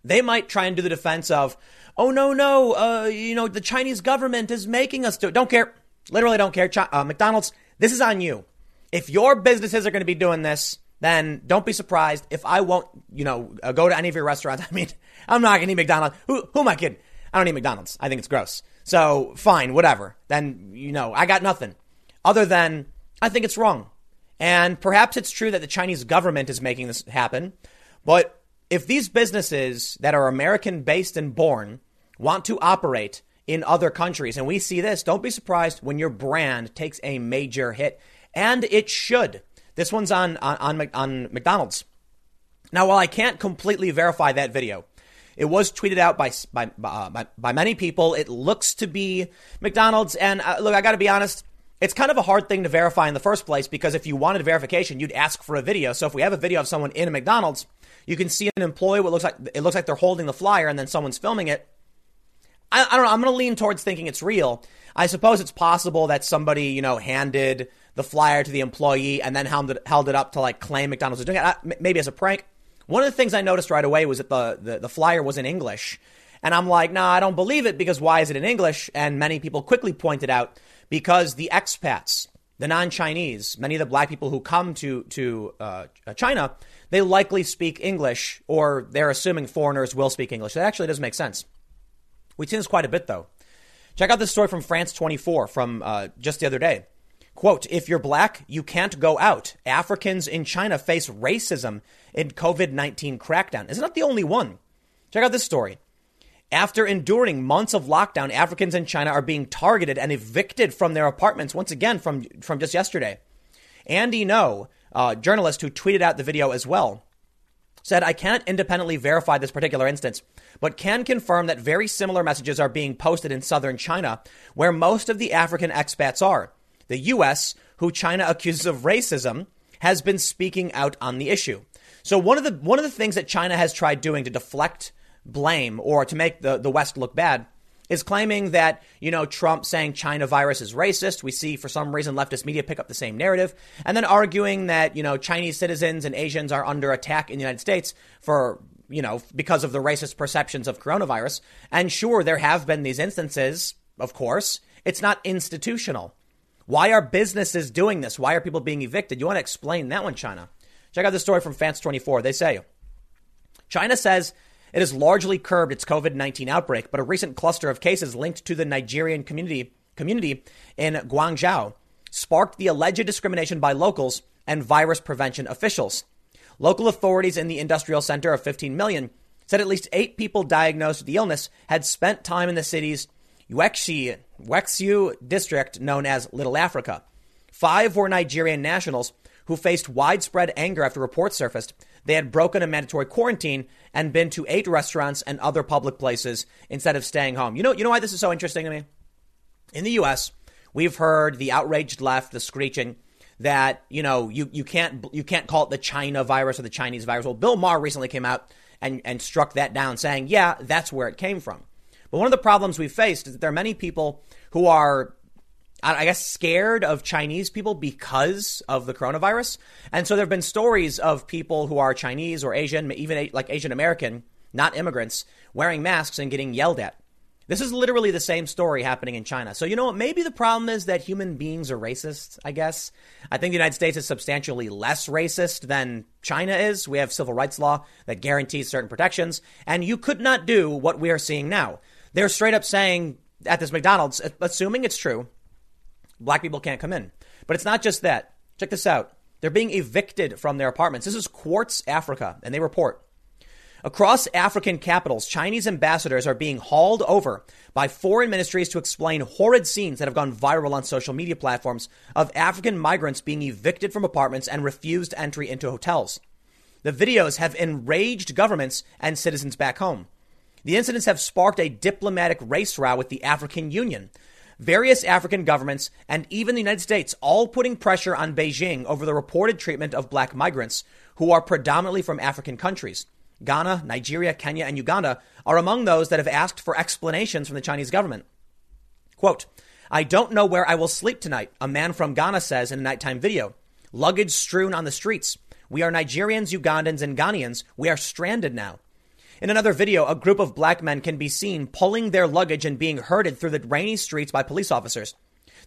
they might try and do the defense of, oh no no, uh, you know the Chinese government is making us do. It. Don't care, literally don't care. uh, McDonald's, this is on you. If your businesses are going to be doing this, then don't be surprised if I won't, you know, uh, go to any of your restaurants. [laughs] I mean, I'm not going to eat McDonald's. Who, who am I kidding? I don't eat McDonald's. I think it's gross. So fine, whatever. Then you know, I got nothing other than I think it's wrong. And perhaps it's true that the Chinese government is making this happen. But if these businesses that are American based and born want to operate in other countries, and we see this, don't be surprised when your brand takes a major hit. And it should. This one's on, on, on, on McDonald's. Now, while I can't completely verify that video, it was tweeted out by by, uh, by, by many people. It looks to be McDonald's. And uh, look, I got to be honest it's kind of a hard thing to verify in the first place because if you wanted verification, you'd ask for a video. So if we have a video of someone in a McDonald's, you can see an employee what looks like it looks like they're holding the flyer and then someone's filming it. I, I don't know. I'm going to lean towards thinking it's real. I suppose it's possible that somebody, you know, handed the flyer to the employee and then held it, held it up to like claim McDonald's was doing it, maybe as a prank. One of the things I noticed right away was that the, the, the flyer was in English. And I'm like, nah, I don't believe it because why is it in English? And many people quickly pointed out because the expats, the non-Chinese, many of the black people who come to to uh, China, they likely speak English, or they're assuming foreigners will speak English. That actually doesn't make sense. We've seen this quite a bit, though. Check out this story from France 24 from uh, just the other day. Quote, if you're black, you can't go out. Africans in China face racism in COVID 19 crackdown. Isn't that the only one? Check out this story. After enduring months of lockdown, Africans in China are being targeted and evicted from their apartments once again from, from just yesterday. Andy No, a journalist who tweeted out the video as well, said, I can't independently verify this particular instance, but can confirm that very similar messages are being posted in southern China, where most of the African expats are. The U.S., who China accuses of racism, has been speaking out on the issue. So one of the one of the things that China has tried doing to deflect blame or to make the, the West look bad is claiming that, you know, Trump saying China virus is racist. We see for some reason leftist media pick up the same narrative. And then arguing that, you know, Chinese citizens and Asians are under attack in the United States for, you know, because of the racist perceptions of coronavirus. And sure, there have been these instances, of course. It's not institutional. Why are businesses doing this? Why are people being evicted? You want to explain that one, China? Check out the story from France 24. They say China says it has largely curbed its COVID 19 outbreak, but a recent cluster of cases linked to the Nigerian community, community in Guangzhou sparked the alleged discrimination by locals and virus prevention officials. Local authorities in the industrial center of 15 million said at least eight people diagnosed with the illness had spent time in the city's Uexi, Yuexiu district known as Little Africa. Five were Nigerian nationals who faced widespread anger after reports surfaced they had broken a mandatory quarantine and been to eight restaurants and other public places instead of staying home. You know, you know why this is so interesting to me? In the US, we've heard the outraged left, the screeching that, you know, you, you can't you can't call it the China virus or the Chinese virus. Well, Bill Maher recently came out and, and struck that down, saying, yeah, that's where it came from. But one of the problems we've faced is that there are many people who are I guess, scared of Chinese people because of the coronavirus. And so there have been stories of people who are Chinese or Asian, even like Asian American, not immigrants, wearing masks and getting yelled at. This is literally the same story happening in China. So, you know what? Maybe the problem is that human beings are racist, I guess. I think the United States is substantially less racist than China is. We have civil rights law that guarantees certain protections, and you could not do what we are seeing now. They're straight up saying at this McDonald's, assuming it's true, black people can't come in. But it's not just that. Check this out. They're being evicted from their apartments. This is Quartz Africa, and they report. Across African capitals, Chinese ambassadors are being hauled over by foreign ministries to explain horrid scenes that have gone viral on social media platforms of African migrants being evicted from apartments and refused entry into hotels. The videos have enraged governments and citizens back home. The incidents have sparked a diplomatic race row with the African Union, various African governments, and even the United States all putting pressure on Beijing over the reported treatment of black migrants who are predominantly from African countries. Ghana, Nigeria, Kenya, and Uganda are among those that have asked for explanations from the Chinese government. Quote, I don't know where I will sleep tonight, a man from Ghana says in a nighttime video. Luggage strewn on the streets. We are Nigerians, Ugandans, and Ghanaians. We are stranded now. In another video, a group of black men can be seen pulling their luggage and being herded through the rainy streets by police officers.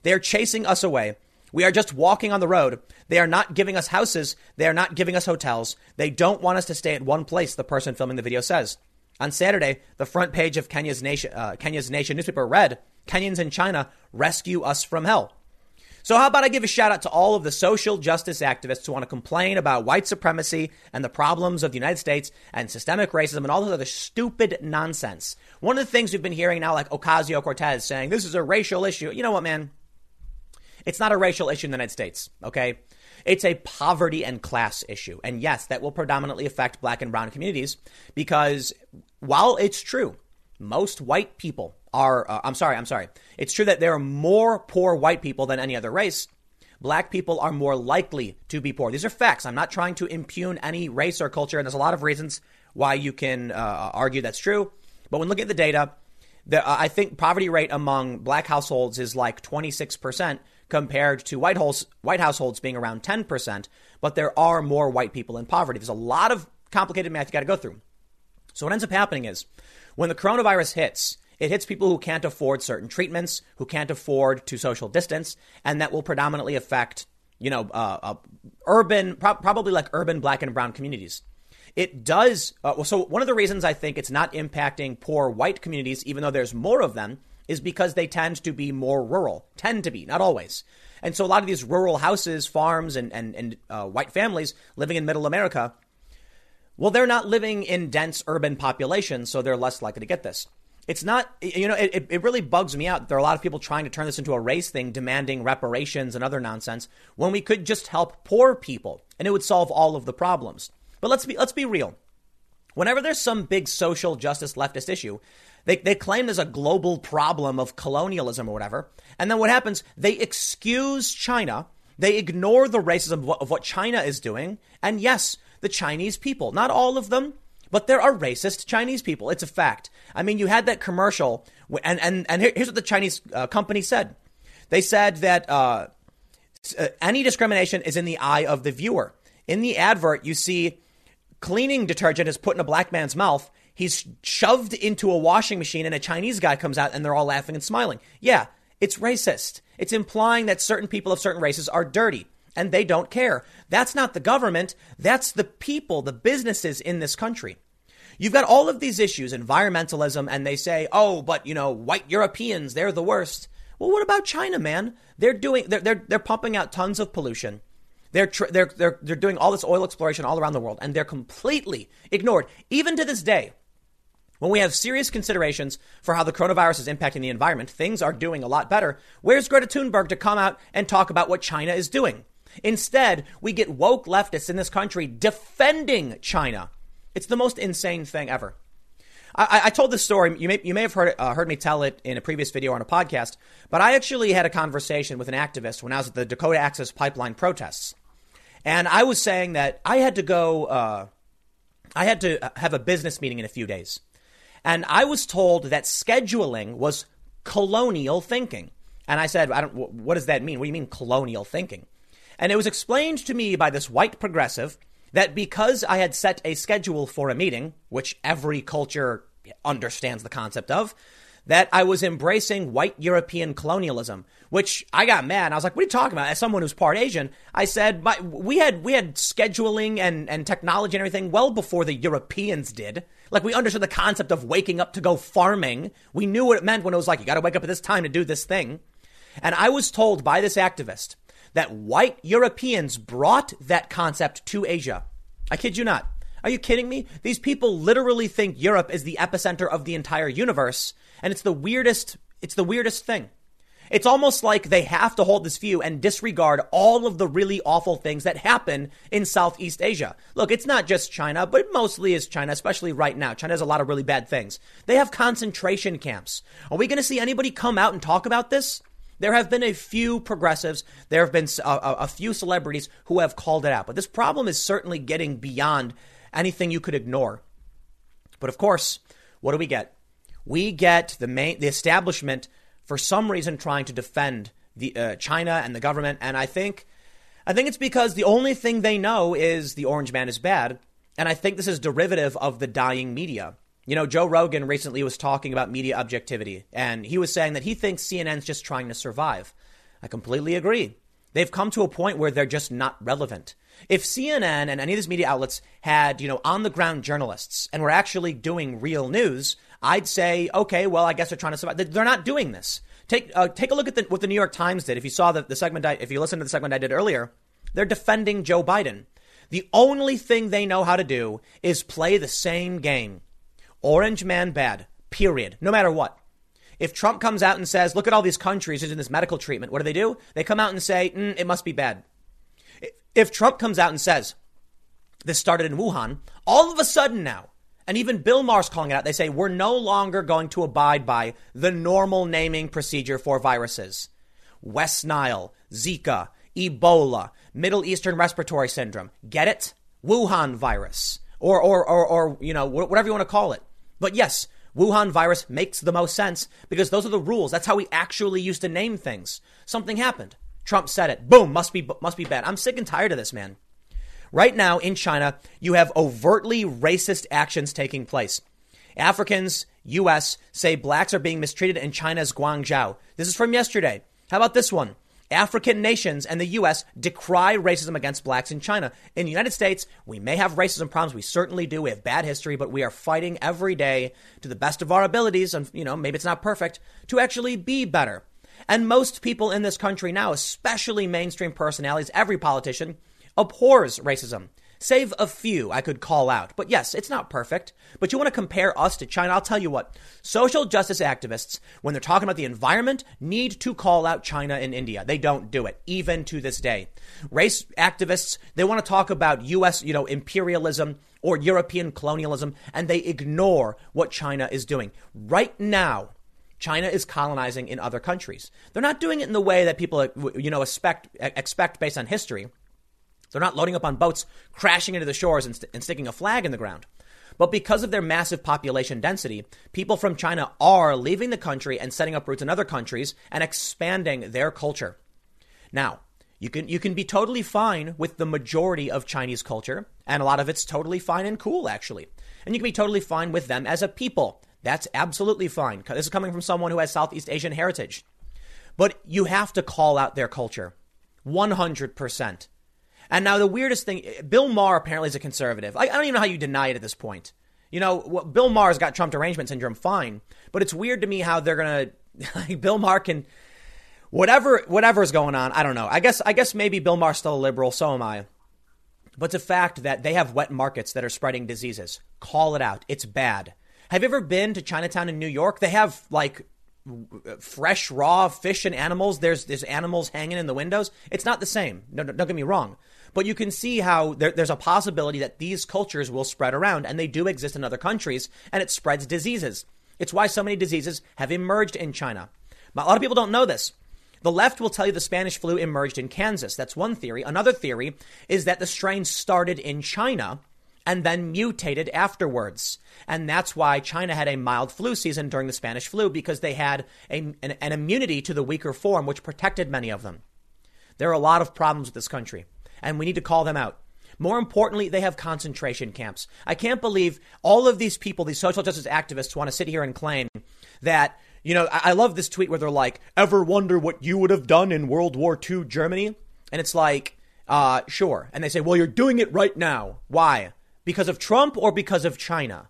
They are chasing us away. We are just walking on the road. They are not giving us houses. They are not giving us hotels. They don't want us to stay at one place, the person filming the video says. On Saturday, the front page of Kenya's Nation, uh, Kenya's Nation newspaper read, Kenyans in China rescue us from hell. So, how about I give a shout out to all of the social justice activists who want to complain about white supremacy and the problems of the United States and systemic racism and all this other stupid nonsense. One of the things we've been hearing now, like Ocasio Cortez saying this is a racial issue. You know what, man? It's not a racial issue in the United States, okay? It's a poverty and class issue. And yes, that will predominantly affect black and brown communities because while it's true, most white people are, uh, I'm sorry, I'm sorry. It's true that there are more poor white people than any other race. Black people are more likely to be poor. These are facts. I'm not trying to impugn any race or culture, and there's a lot of reasons why you can uh, argue that's true. But when looking at the data, the, uh, I think poverty rate among black households is like 26% compared to white, holes, white households being around 10%. But there are more white people in poverty. There's a lot of complicated math you got to go through. So what ends up happening is when the coronavirus hits, it hits people who can't afford certain treatments, who can't afford to social distance, and that will predominantly affect, you know, uh, uh, urban, pro- probably like urban black and brown communities. It does. Uh, so one of the reasons I think it's not impacting poor white communities, even though there's more of them, is because they tend to be more rural. Tend to be, not always. And so a lot of these rural houses, farms, and, and, and uh, white families living in middle America, well, they're not living in dense urban populations, so they're less likely to get this. It's not, you know, it, it really bugs me out. There are a lot of people trying to turn this into a race thing, demanding reparations and other nonsense, when we could just help poor people and it would solve all of the problems. But let's be, let's be real. Whenever there's some big social justice leftist issue, they, they claim there's a global problem of colonialism or whatever. And then what happens? They excuse China. They ignore the racism of what, of what China is doing. And yes, the Chinese people, not all of them, but there are racist Chinese people. It's a fact. I mean, you had that commercial, and, and, and here's what the Chinese uh, company said. They said that uh, uh, any discrimination is in the eye of the viewer. In the advert, you see cleaning detergent is put in a black man's mouth. He's shoved into a washing machine, and a Chinese guy comes out, and they're all laughing and smiling. Yeah, it's racist. It's implying that certain people of certain races are dirty and they don't care. That's not the government. That's the people, the businesses in this country. You've got all of these issues, environmentalism, and they say, oh, but you know, white Europeans, they're the worst. Well, what about China, man? They're doing, they're, they're, they're pumping out tons of pollution. They're, tr- they're, they're, they're doing all this oil exploration all around the world, and they're completely ignored. Even to this day, when we have serious considerations for how the coronavirus is impacting the environment, things are doing a lot better. Where's Greta Thunberg to come out and talk about what China is doing? Instead, we get woke leftists in this country defending China. It's the most insane thing ever. I, I told this story. You may, you may have heard, it, uh, heard me tell it in a previous video on a podcast, but I actually had a conversation with an activist when I was at the Dakota Access Pipeline protests. And I was saying that I had to go, uh, I had to have a business meeting in a few days. And I was told that scheduling was colonial thinking. And I said, I don't, what does that mean? What do you mean colonial thinking? And it was explained to me by this white progressive that because I had set a schedule for a meeting, which every culture understands the concept of, that I was embracing white European colonialism, which I got mad. I was like, "What are you talking about?" As someone who's part Asian, I said, "We had we had scheduling and and technology and everything well before the Europeans did. Like we understood the concept of waking up to go farming. We knew what it meant when it was like you got to wake up at this time to do this thing." And I was told by this activist that white Europeans brought that concept to Asia. I kid you not. Are you kidding me? These people literally think Europe is the epicenter of the entire universe, and it's the weirdest it's the weirdest thing. It's almost like they have to hold this view and disregard all of the really awful things that happen in Southeast Asia. Look, it's not just China, but it mostly is China, especially right now. China has a lot of really bad things. They have concentration camps. Are we going to see anybody come out and talk about this? There have been a few progressives, there have been a, a, few celebrities who have called it out, but this problem is certainly getting beyond anything you could ignore. But of course, what do we get? We get the main, the establishment for some reason trying to defend the uh, China and the government, and I think, I think it's because the only thing they know is the Orange Man is bad, and I think this is derivative of the dying media. You know, Joe Rogan recently was talking about media objectivity, and he was saying that he thinks CNN's just trying to survive. I completely agree. They've come to a point where they're just not relevant. If CNN and any of these media outlets had, you know, on the ground journalists and were actually doing real news, I'd say, okay, well, I guess they're trying to survive. They're not doing this. Take uh, take a look at the, what the New York Times did. If you saw the, the segment, I, if you listened to the segment I did earlier, they're defending Joe Biden. The only thing they know how to do is play the same game. Orange man bad, period, no matter what. If Trump comes out and says, look at all these countries using this medical treatment, what do they do? They come out and say, mm, it must be bad. If Trump comes out and says, this started in Wuhan, all of a sudden now, and even Bill Maher's calling it out, they say, we're no longer going to abide by the normal naming procedure for viruses. West Nile, Zika, Ebola, Middle Eastern Respiratory Syndrome. Get it? Wuhan virus. Or, or, or, or, you know, whatever you want to call it. But yes, Wuhan virus makes the most sense because those are the rules. That's how we actually used to name things. Something happened. Trump said it. Boom, must be must be bad. I'm sick and tired of this, man. Right now in China, you have overtly racist actions taking place. Africans, US, say blacks are being mistreated in China's Guangzhou. This is from yesterday. How about this one? African nations and the U.S. decry racism against blacks in China. In the United States, we may have racism problems. We certainly do. We have bad history, but we are fighting every day to the best of our abilities. And, you know, maybe it's not perfect to actually be better. And most people in this country now, especially mainstream personalities, every politician, abhors racism. Save a few I could call out. But yes, it's not perfect. But you want to compare us to China? I'll tell you what. Social justice activists, when they're talking about the environment, need to call out China and India. They don't do it, even to this day. Race activists, they want to talk about U.S., you know, imperialism or European colonialism, and they ignore what China is doing. Right now, China is colonizing in other countries. They're not doing it in the way that people, you know, expect, expect based on history. They're not loading up on boats, crashing into the shores, and, st- and sticking a flag in the ground. But because of their massive population density, people from China are leaving the country and setting up roots in other countries and expanding their culture. Now, you can you can be totally fine with the majority of Chinese culture, and a lot of it's totally fine and cool actually. And you can be totally fine with them as a people. That's absolutely fine. This is coming from someone who has Southeast Asian heritage. But you have to call out their culture. 100%. And now the weirdest thing, Bill Maher apparently is a conservative. I, I don't even know how you deny it at this point. You know, Bill Maher's got Trump derangement syndrome, fine. But it's weird to me how they're gonna, [laughs] like, Bill Maher can, whatever, whatever's going on. I don't know. I guess, I guess maybe Bill Maher's still a liberal. So am I. But it's a fact that they have wet markets that are spreading diseases. Call it out. It's bad. Have you ever been to Chinatown in New York? They have like fresh raw fish and animals. There's there's animals hanging in the windows. It's not the same. No, don't get me wrong. But you can see how there, there's a possibility that these cultures will spread around, and they do exist in other countries, and it spreads diseases. It's why so many diseases have emerged in China. A lot of people don't know this. The left will tell you the Spanish flu emerged in Kansas. That's one theory. Another theory is that the strain started in China and then mutated afterwards. And that's why China had a mild flu season during the Spanish flu because they had a, an, an immunity to the weaker form, which protected many of them. There are a lot of problems with this country and we need to call them out. More importantly, they have concentration camps. I can't believe all of these people, these social justice activists, want to sit here and claim that, you know, I, love this tweet where they're like, ever wonder what you would have done in World War II Germany? And it's like, uh, sure. And they say, well, you're doing it right now. Why? Because of Trump or because of China?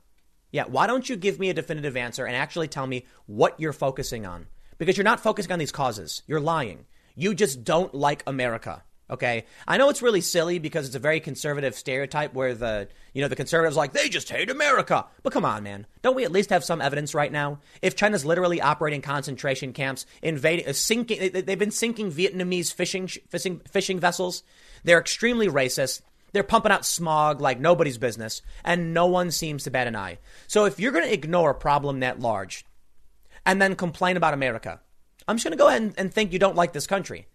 Yeah, why don't you give me a definitive answer and actually tell me what you're focusing on? Because you're not focusing on these causes. You're lying. You just don't like America. Okay. I know it's really silly because it's a very conservative stereotype where the, you know, the conservatives like, they just hate America. But come on, man. Don't we at least have some evidence right now? If China's literally operating concentration camps, invading, uh, sinking, they've been sinking Vietnamese fishing, fishing, fishing vessels. They're extremely racist. They're pumping out smog like nobody's business, and no one seems to bat an eye. So if you're going to ignore a problem that large and then complain about America, I'm just going to go ahead and, and think you don't like this country.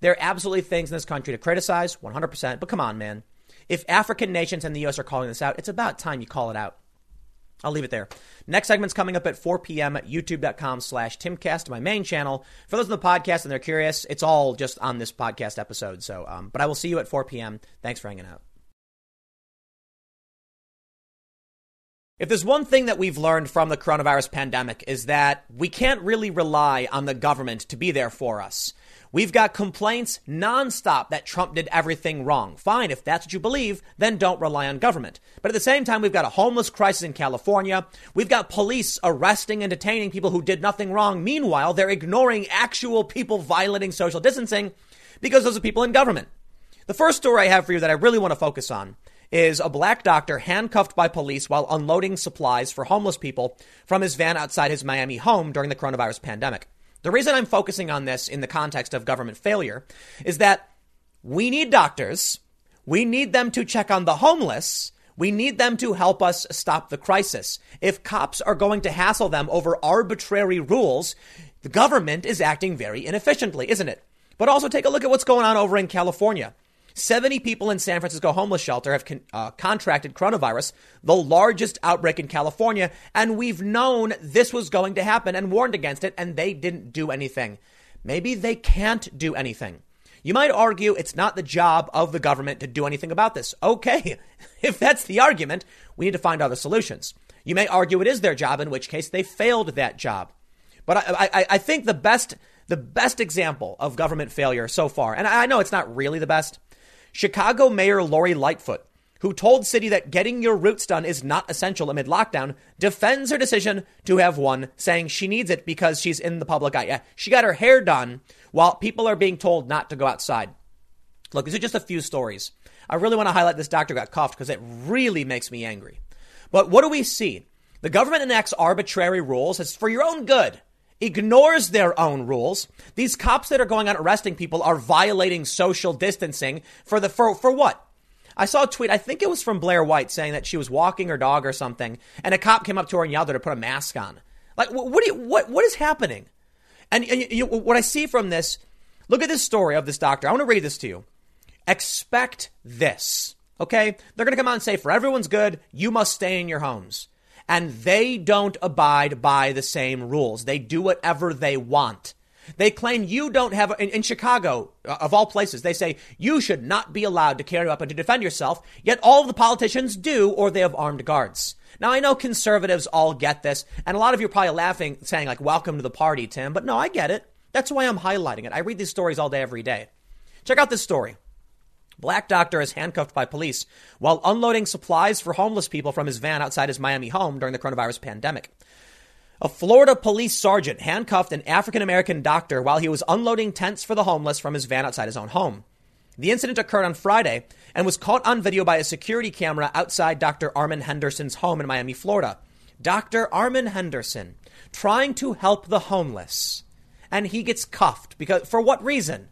There are absolutely things in this country to criticize, 100%. But come on, man. If African nations and the U.S. are calling this out, it's about time you call it out. I'll leave it there. Next segment's coming up at 4 p.m. at youtube.com slash timcast, my main channel. For those in the podcast and they're curious, it's all just on this podcast episode. So, um, but I will see you at 4 p.m. Thanks for hanging out. If there's one thing that we've learned from the coronavirus pandemic is that we can't really rely on the government to be there for us. We've got complaints nonstop that Trump did everything wrong. Fine, if that's what you believe, then don't rely on government. But at the same time, we've got a homeless crisis in California. We've got police arresting and detaining people who did nothing wrong. Meanwhile, they're ignoring actual people violating social distancing because those are people in government. The first story I have for you that I really want to focus on is a black doctor handcuffed by police while unloading supplies for homeless people from his van outside his Miami home during the coronavirus pandemic. The reason I'm focusing on this in the context of government failure is that we need doctors. We need them to check on the homeless. We need them to help us stop the crisis. If cops are going to hassle them over arbitrary rules, the government is acting very inefficiently, isn't it? But also take a look at what's going on over in California. 70 people in San Francisco homeless shelter have con- uh, contracted coronavirus, the largest outbreak in California, and we've known this was going to happen and warned against it, and they didn't do anything. Maybe they can't do anything. You might argue it's not the job of the government to do anything about this. Okay, [laughs] if that's the argument, we need to find other solutions. You may argue it is their job, in which case they failed that job. But I, I, I think the best the best example of government failure so far, and I know it's not really the best, Chicago Mayor Lori Lightfoot, who told City that getting your roots done is not essential amid lockdown, defends her decision to have one, saying she needs it because she's in the public eye. Yeah, she got her hair done while people are being told not to go outside. Look, these are just a few stories. I really want to highlight this doctor got cuffed because it really makes me angry. But what do we see? The government enacts arbitrary rules. It's for your own good ignores their own rules. These cops that are going out arresting people are violating social distancing for the for, for what? I saw a tweet, I think it was from Blair White saying that she was walking her dog or something, and a cop came up to her and yelled at her to put a mask on. Like, what, what, you, what, what is happening? And, and you, what I see from this, look at this story of this doctor. I want to read this to you. Expect this, okay? They're going to come out and say, for everyone's good, you must stay in your homes and they don't abide by the same rules. They do whatever they want. They claim you don't have, in, in, Chicago, uh, of all places, they say you should not be allowed to carry a weapon to defend yourself, yet all of the politicians do, or they have armed guards. Now, I know conservatives all get this, and a lot of you are probably laughing, saying, like, welcome to the party, Tim, but no, I get it. That's why I'm highlighting it. I read these stories all day, every day. Check out this story. Black doctor is handcuffed by police while unloading supplies for homeless people from his van outside his Miami home during the coronavirus pandemic. A Florida police sergeant handcuffed an African American doctor while he was unloading tents for the homeless from his van outside his own home. The incident occurred on Friday and was caught on video by a security camera outside Dr. Armin Henderson's home in Miami, Florida. Dr. Armin Henderson trying to help the homeless. And he gets cuffed because for what reason?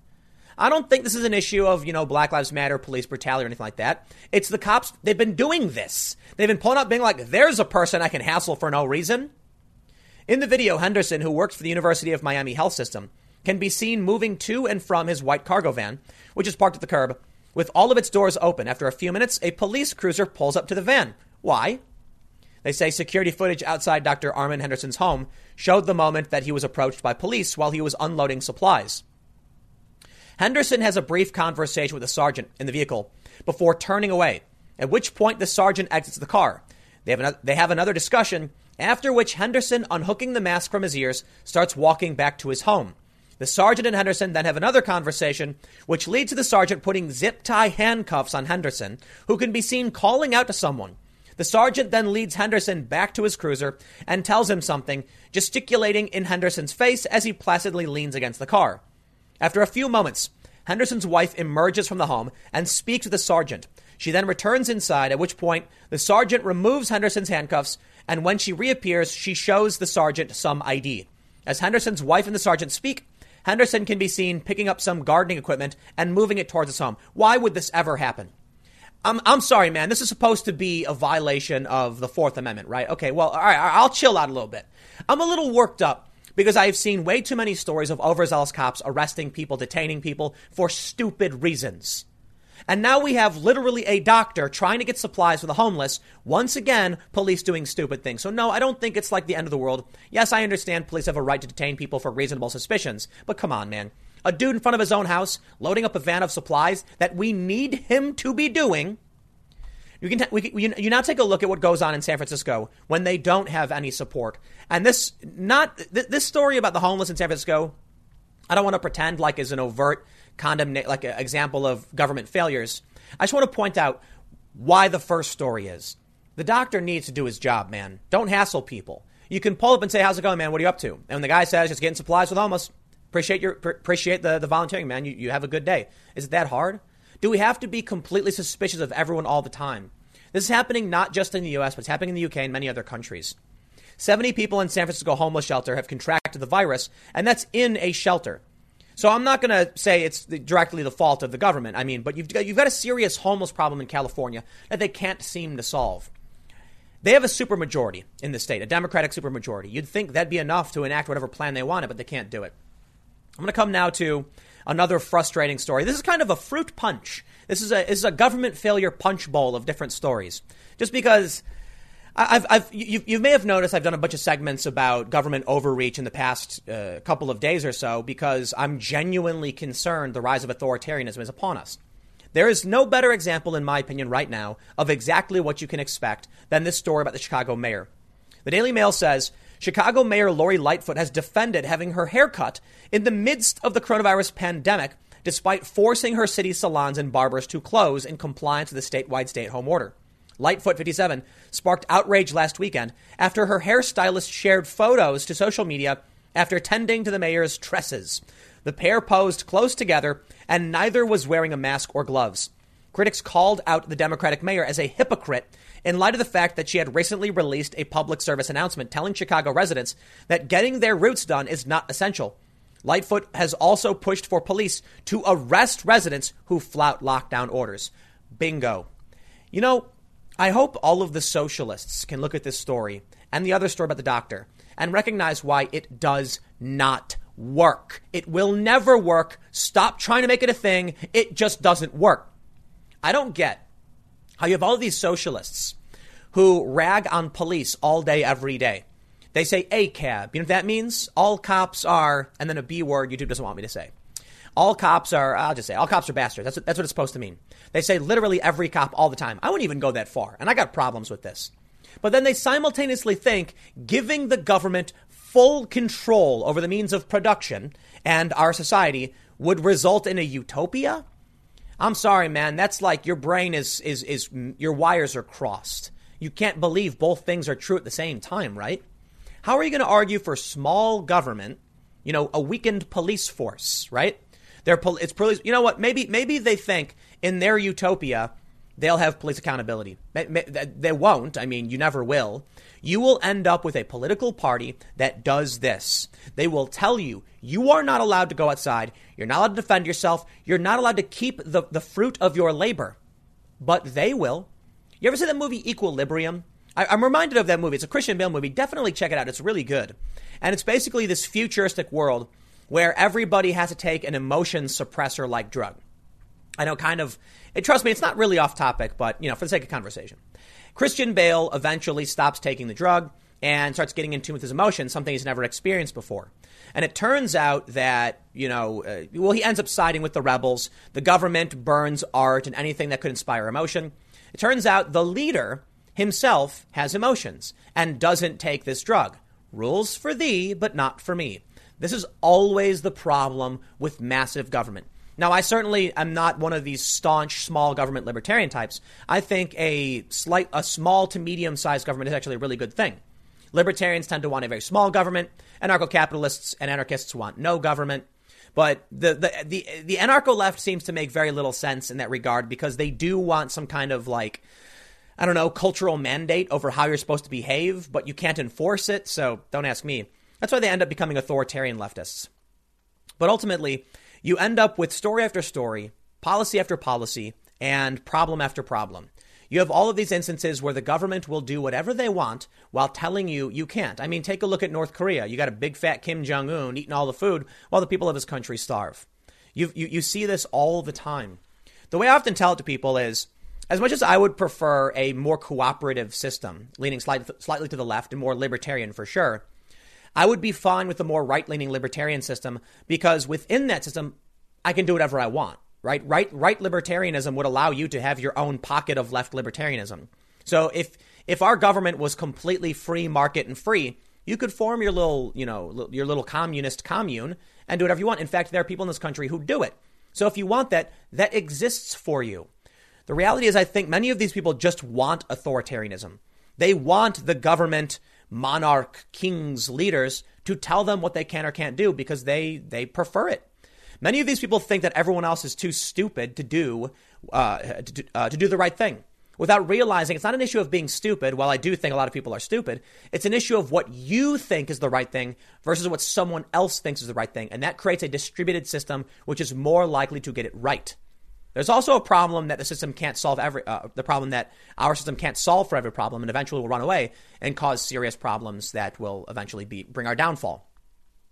I don't think this is an issue of, you know, Black Lives Matter, police brutality, or anything like that. It's the cops. They've been doing this. They've been pulling up being like, there's a person I can hassle for no reason. In the video, Henderson, who works for the University of Miami Health System, can be seen moving to and from his white cargo van, which is parked at the curb, with all of its doors open. After a few minutes, a police cruiser pulls up to the van. Why? They say security footage outside Dr. Armin Henderson's home showed the moment that he was approached by police while he was unloading supplies. Henderson has a brief conversation with the sergeant in the vehicle before turning away, at which point the sergeant exits the car. They have, another, they have another discussion, after which Henderson, unhooking the mask from his ears, starts walking back to his home. The sergeant and Henderson then have another conversation, which leads to the sergeant putting zip tie handcuffs on Henderson, who can be seen calling out to someone. The sergeant then leads Henderson back to his cruiser and tells him something, gesticulating in Henderson's face as he placidly leans against the car. After a few moments, Henderson's wife emerges from the home and speaks with the sergeant. She then returns inside, at which point the sergeant removes Henderson's handcuffs, and when she reappears, she shows the sergeant some ID. As Henderson's wife and the sergeant speak, Henderson can be seen picking up some gardening equipment and moving it towards his home. Why would this ever happen? I'm, I'm sorry, man. This is supposed to be a violation of the Fourth Amendment, right? Okay, well, all right, I'll chill out a little bit. I'm a little worked up because I've seen way too many stories of overzealous cops arresting people, detaining people for stupid reasons. And now we have literally a doctor trying to get supplies for the homeless. Once again, police doing stupid things. So, no, I don't think it's like the end of the world. Yes, I understand police have a right to detain people for reasonable suspicions, but come on, man. A dude in front of his own house loading up a van of supplies that we need him to be doing you can, we, you, you now take a look at what goes on in San Francisco when they don't have any support. And this, not, th- this story about the homeless in San Francisco, I don't want to pretend like is an overt condemnation, like an example of government failures. I just want to point out why the first story is. The doctor needs to do his job, man. Don't hassle people. You can pull up and say, "How's it going, man? What are you up to?" And when the guy says, "Just getting supplies with homeless," appreciate your appreciate the the volunteering, man. You you have a good day. Is it that hard? Do we have to be completely suspicious of everyone all the time? This is happening not just in the US, but it's happening in the UK and many other countries. 70 people in San Francisco homeless shelter have contracted the virus, and that's in a shelter. So I'm not going to say it's directly the fault of the government. I mean, but you've got, you've got a serious homeless problem in California that they can't seem to solve. They have a supermajority in the state, a Democratic supermajority. You'd think that'd be enough to enact whatever plan they wanted, but they can't do it. I'm going to come now to another frustrating story. This is kind of a fruit punch. This is a this is a government failure punch bowl of different stories. Just because I've, I've you, you may have noticed I've done a bunch of segments about government overreach in the past uh, couple of days or so because I'm genuinely concerned the rise of authoritarianism is upon us. There is no better example, in my opinion, right now of exactly what you can expect than this story about the Chicago mayor. The Daily Mail says Chicago Mayor Lori Lightfoot has defended having her hair cut in the midst of the coronavirus pandemic despite forcing her city salons and barbers to close in compliance with the statewide stay at home order. Lightfoot 57 sparked outrage last weekend after her hairstylist shared photos to social media after tending to the mayor's tresses. The pair posed close together, and neither was wearing a mask or gloves. Critics called out the Democratic mayor as a hypocrite in light of the fact that she had recently released a public service announcement telling Chicago residents that getting their roots done is not essential. Lightfoot has also pushed for police to arrest residents who flout lockdown orders. Bingo. You know, I hope all of the socialists can look at this story and the other story about the doctor and recognize why it does not work. It will never work. Stop trying to make it a thing. It just doesn't work. I don't get how you have all these socialists who rag on police all day, every day. They say a cab. You know what that means? All cops are, and then a B word YouTube doesn't want me to say. All cops are, I'll just say, all cops are bastards. That's what, that's what it's supposed to mean. They say literally every cop all the time. I wouldn't even go that far. And I got problems with this. But then they simultaneously think giving the government full control over the means of production and our society would result in a utopia. I'm sorry, man. That's like your brain is, is, is, your wires are crossed. You can't believe both things are true at the same time, right? How are you going to argue for small government, you know, a weakened police force, right? They're it's police. You know what? Maybe maybe they think in their utopia they'll have police accountability. They won't. I mean, you never will. You will end up with a political party that does this. They will tell you you are not allowed to go outside. You're not allowed to defend yourself. You're not allowed to keep the, the fruit of your labor. But they will. You ever see that movie Equilibrium? I, I'm reminded of that movie. It's a Christian Bale movie. Definitely check it out. It's really good. And it's basically this futuristic world where everybody has to take an emotion suppressor like drug. I know, kind of, it, trust me, it's not really off topic, but, you know, for the sake of conversation. Christian Bale eventually stops taking the drug and starts getting in tune with his emotions, something he's never experienced before. And it turns out that, you know, uh, well, he ends up siding with the rebels. The government burns art and anything that could inspire emotion. It turns out the leader himself has emotions and doesn't take this drug. Rules for thee, but not for me. This is always the problem with massive government. Now, I certainly am not one of these staunch small government libertarian types. I think a slight, a small to medium sized government is actually a really good thing. Libertarians tend to want a very small government. Anarcho capitalists and anarchists want no government. But the, the, the, the anarcho left seems to make very little sense in that regard because they do want some kind of like I don't know, cultural mandate over how you're supposed to behave, but you can't enforce it, so don't ask me. That's why they end up becoming authoritarian leftists. But ultimately, you end up with story after story, policy after policy, and problem after problem. You have all of these instances where the government will do whatever they want while telling you you can't. I mean, take a look at North Korea. You got a big fat Kim Jong un eating all the food while the people of his country starve. You, you, you see this all the time. The way I often tell it to people is as much as I would prefer a more cooperative system, leaning slightly, slightly to the left and more libertarian for sure, I would be fine with a more right leaning libertarian system because within that system, I can do whatever I want, right? Right, right libertarianism would allow you to have your own pocket of left libertarianism. So if, if our government was completely free market and free, you could form your little, you know, your little communist commune and do whatever you want. In fact, there are people in this country who do it. So if you want that, that exists for you. The reality is, I think many of these people just want authoritarianism. They want the government, monarch, kings, leaders to tell them what they can or can't do because they, they prefer it. Many of these people think that everyone else is too stupid to do, uh, to, uh, to do the right thing without realizing it's not an issue of being stupid. While I do think a lot of people are stupid, it's an issue of what you think is the right thing versus what someone else thinks is the right thing. And that creates a distributed system which is more likely to get it right. There's also a problem that the system can't solve every, uh, the problem that our system can't solve for every problem and eventually will run away and cause serious problems that will eventually be, bring our downfall.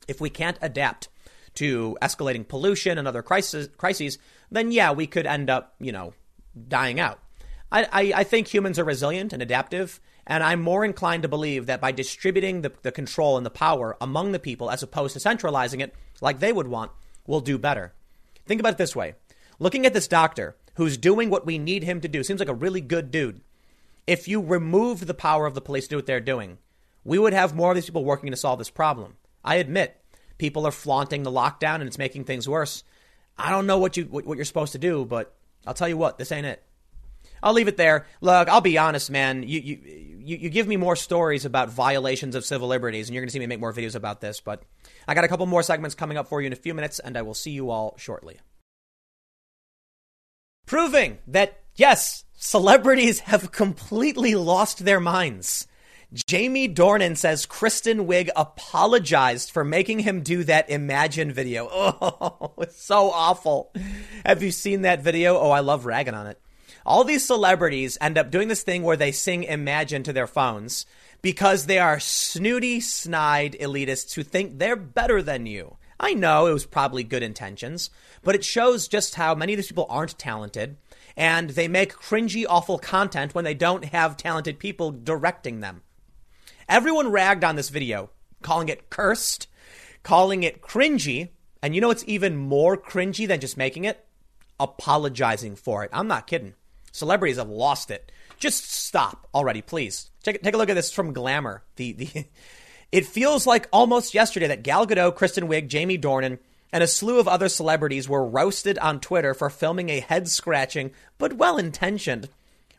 If we can't adapt to escalating pollution and other crises, crises, then yeah, we could end up, you know, dying out. I, I, I think humans are resilient and adaptive, and I'm more inclined to believe that by distributing the, the control and the power among the people as opposed to centralizing it like they would want, we'll do better. Think about it this way looking at this doctor who's doing what we need him to do, seems like a really good dude. If you removed the power of the police to do what they're doing, we would have more of these people working to solve this problem. I admit people are flaunting the lockdown and it's making things worse. I don't know what you what, you're supposed to do, but I'll tell you what, this ain't it. I'll leave it there. Look, I'll be honest, man. You, you, you, you give me more stories about violations of civil liberties, and you're going to see me make more videos about this. But I got a couple more segments coming up for you in a few minutes, and I will see you all shortly. Proving that, yes, celebrities have completely lost their minds. Jamie Dornan says Kristen Wiig apologized for making him do that Imagine video. [laughs] Oh, it's so awful. Have you seen that video? Oh, I love ragging on it. All these celebrities end up doing this thing where they sing Imagine to their phones because they are snooty, snide elitists who think they're better than you. I know it was probably good intentions, but it shows just how many of these people aren't talented and they make cringy, awful content when they don't have talented people directing them. Everyone ragged on this video, calling it cursed, calling it cringy. And you know what's even more cringy than just making it? Apologizing for it. I'm not kidding. Celebrities have lost it. Just stop already, please. Take, take a look at this from Glamour. The, the, it feels like almost yesterday that Gal Gadot, Kristen Wiig, Jamie Dornan, and a slew of other celebrities were roasted on Twitter for filming a head scratching but well intentioned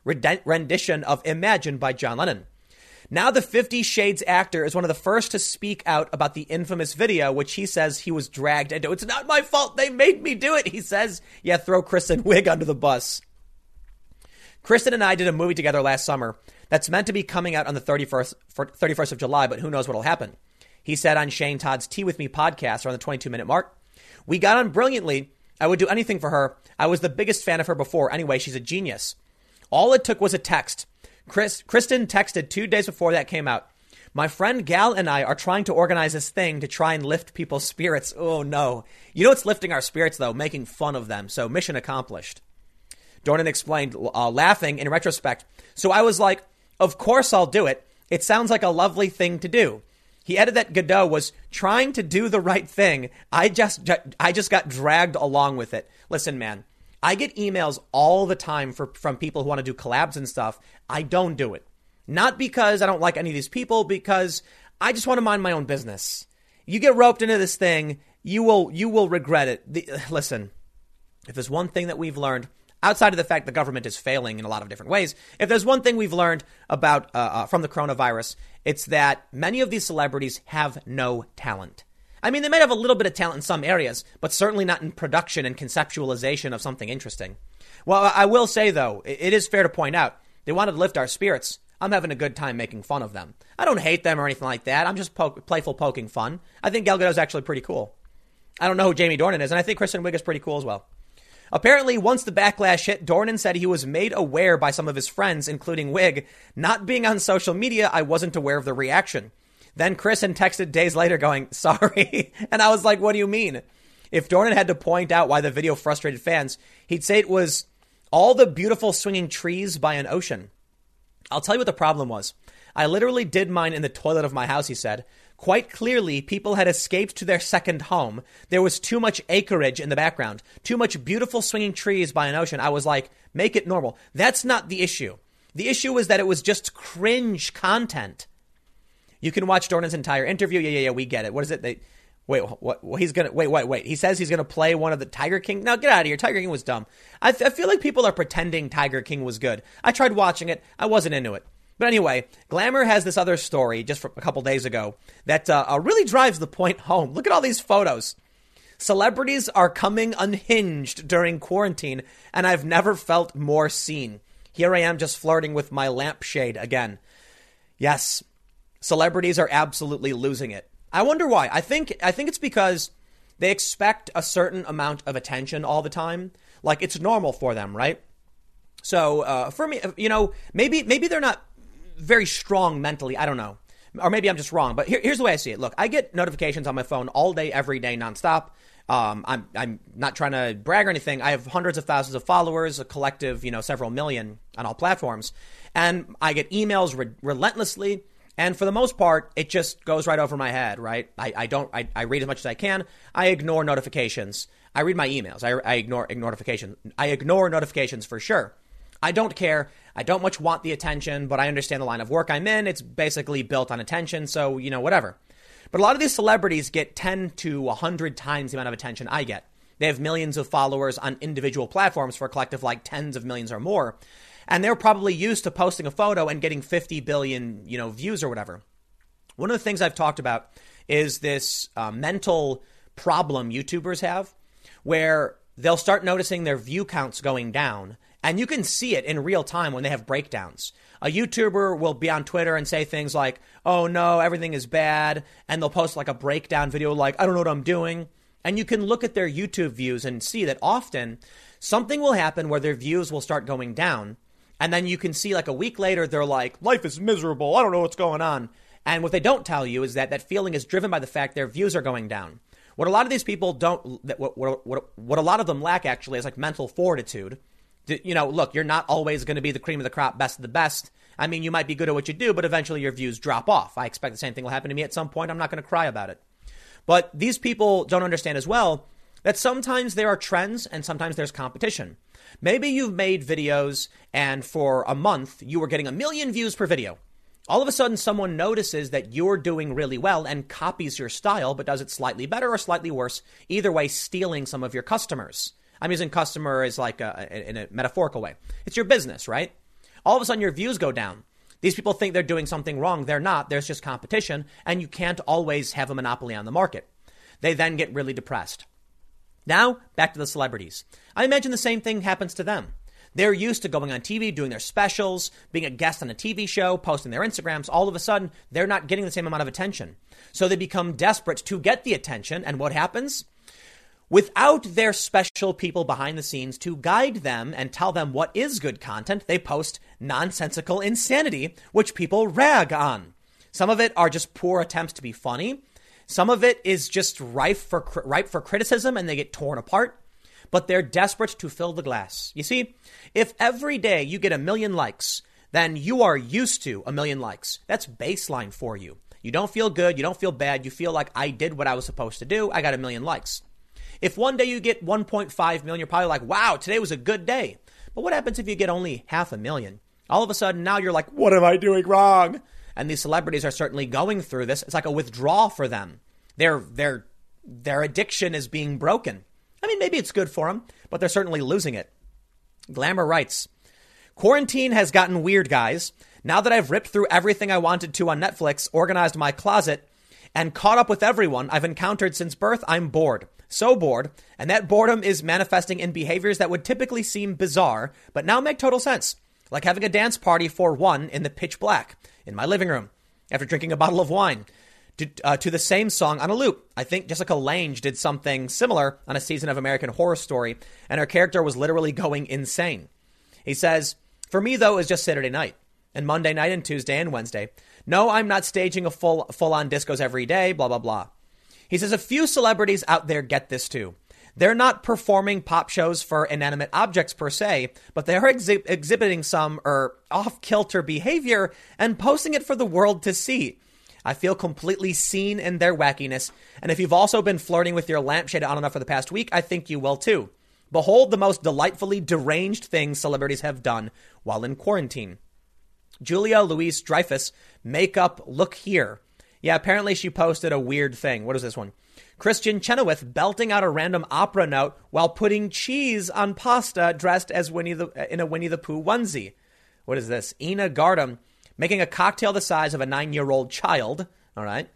rendition of Imagine by John Lennon. Now, the Fifty Shades actor is one of the first to speak out about the infamous video, which he says he was dragged into. It's not my fault. They made me do it. He says, yeah, throw Kristen Wiig under the bus. Kristen and I did a movie together last summer that's meant to be coming out on the 31st, 31st of July, but who knows what'll happen. He said on Shane Todd's Tea With Me podcast around the 22 minute mark. We got on brilliantly. I would do anything for her. I was the biggest fan of her before. Anyway, she's a genius. All it took was a text. Chris, Kristen texted two days before that came out. My friend Gal and I are trying to organize this thing to try and lift people's spirits. Oh no. You know what's lifting our spirits though? Making fun of them. So mission accomplished. Dornan explained, uh, laughing in retrospect. So I was like, of course I'll do it. It sounds like a lovely thing to do. He added that Gadot was trying to do the right thing. I just, I just got dragged along with it. Listen, man, I get emails all the time for, from people who want to do collabs and stuff. I don't do it. Not because I don't like any of these people, because I just want to mind my own business. You get roped into this thing, you will you will regret it. The, [sighs] listen, if there's one thing that we've learned outside of the fact the government is failing in a lot of different ways, if there's one thing we've learned about uh, uh, from the coronavirus, it's that many of these celebrities have no talent. I mean, they might have a little bit of talent in some areas, but certainly not in production and conceptualization of something interesting. Well, I will say though, it is fair to point out they wanted to lift our spirits. I'm having a good time making fun of them. I don't hate them or anything like that. I'm just playful poking fun. I think Gal is actually pretty cool. I don't know who Jamie Dornan is, and I think Kristen Wiig is pretty cool as well. Apparently, once the backlash hit, Dornan said he was made aware by some of his friends, including Wiig. Not being on social media, I wasn't aware of the reaction. Then Kristen texted days later going, [laughs] sorry. and I was like, what do you mean? If Dornan had to point out why the video frustrated fans, he'd say it was all the beautiful swinging trees by an ocean. I'll tell you what the problem was. I literally did mine in the toilet of my house, he said. Quite clearly, people had escaped to their second home. There was too much acreage in the background, too much beautiful swinging trees by an ocean. I was like, make it normal. That's not the issue. The issue was that it was just cringe content. You can watch Dornan's entire interview. Yeah, yeah, yeah, we get it. What is it? They, wait, what, what? He's gonna wait, wait, wait. He says he's gonna play one of the Tiger King. Now get out of here. Tiger King was dumb. I, I feel like people are pretending Tiger King was good. I tried watching it. I wasn't into it. But anyway, Glamour has this other story just from a couple days ago that uh, uh, really drives the point home. Look at all these photos. Celebrities are coming unhinged during quarantine, and I've never felt more seen. Here I am just flirting with my lampshade again. Yes, celebrities are absolutely losing it. I wonder why. I think I think it's because they expect a certain amount of attention all the time. Like it's normal for them, right? So uh, for me, you know, maybe maybe they're not very strong mentally. I don't know, or maybe I'm just wrong. But here, here's the way I see it. Look, I get notifications on my phone all day, every day, nonstop. Um, I'm I'm not trying to brag or anything. I have hundreds of thousands of followers, a collective, you know, several million on all platforms, and I get emails re- relentlessly. And for the most part, it just goes right over my head, right? I, I don't, I, I read as much as I can. I ignore notifications. I read my emails. I, I ignore, ignore notifications. I ignore notifications for sure. I don't care. I don't much want the attention, but I understand the line of work I'm in. It's basically built on attention. So, you know, whatever. But a lot of these celebrities get 10 to 100 times the amount of attention I get. They have millions of followers on individual platforms for a collective like tens of millions or more. And they're probably used to posting a photo and getting 50 billion, you know, views or whatever. One of the things I've talked about is this uh, mental problem YouTubers have where they'll start noticing their view counts going down. And you can see it in real time when they have breakdowns. A YouTuber will be on Twitter and say things like, oh no, everything is bad. And they'll post like a breakdown video like, I don't know what I'm doing. And you can look at their YouTube views and see that often something will happen where their views will start going down. And then you can see like a week later, they're like, life is miserable. I don't know what's going on. And what they don't tell you is that that feeling is driven by the fact their views are going down. What a lot of these people don't, what, what, what, what a lot of them lack actually is like mental fortitude. You know, look, you're not always going to be the cream of the crop, best of the best. I mean, you might be good at what you do, but eventually your views drop off. I expect the same thing will happen to me at some point. I'm not going to cry about it. But these people don't understand as well that sometimes there are trends and sometimes there's competition. Maybe you've made videos and for a month you were getting a million views per video. All of a sudden, someone notices that you're doing really well and copies your style, but does it slightly better or slightly worse. Either way, stealing some of your customers. I'm using customer as like a, in a metaphorical way. It's your business, right? All of a sudden, your views go down. These people think they're doing something wrong. They're not. There's just competition, and you can't always have a monopoly on the market. They then get really depressed. Now, back to the celebrities. I imagine the same thing happens to them. They're used to going on TV, doing their specials, being a guest on a TV show, posting their Instagrams. All of a sudden, they're not getting the same amount of attention. So they become desperate to get the attention. And what happens? Without their special people behind the scenes to guide them and tell them what is good content, they post nonsensical insanity, which people rag on. Some of it are just poor attempts to be funny. Some of it is just rife for, ripe for criticism and they get torn apart but they're desperate to fill the glass. You see, if every day you get a million likes, then you are used to a million likes. That's baseline for you. You don't feel good, you don't feel bad, you feel like I did what I was supposed to do, I got a million likes. If one day you get 1.5 million, you're probably like, wow, today was a good day. But what happens if you get only half a million? All of a sudden, now you're like, what am I doing wrong? And these celebrities are certainly going through this. It's like a withdrawal for them. Their, their, their addiction is being broken. I mean, maybe it's good for them, but they're certainly losing it. Glamour writes Quarantine has gotten weird, guys. Now that I've ripped through everything I wanted to on Netflix, organized my closet, and caught up with everyone I've encountered since birth, I'm bored. So bored, and that boredom is manifesting in behaviors that would typically seem bizarre, but now make total sense. Like having a dance party for one in the pitch black in my living room after drinking a bottle of wine to, uh, to the same song on a loop. I think Jessica Lange did something similar on a season of American Horror Story, and her character was literally going insane. He says, For me, though, it's just Saturday night, and Monday night, and Tuesday, and Wednesday. No, I'm not staging a full, full on discos every day, blah, blah, blah. He says, A few celebrities out there get this too. They're not performing pop shows for inanimate objects per se, but they are exhi- exhibiting some er, off kilter behavior and posting it for the world to see. I feel completely seen in their wackiness. And if you've also been flirting with your lampshade on and off for the past week, I think you will too. Behold the most delightfully deranged things celebrities have done while in quarantine. Julia Louise Dreyfus, makeup, look here. Yeah, apparently she posted a weird thing. What is this one? Kristin Chenoweth belting out a random opera note while putting cheese on pasta dressed as Winnie the, in a Winnie the Pooh onesie. What is this? Ina Garten making a cocktail the size of a nine year old child. All right.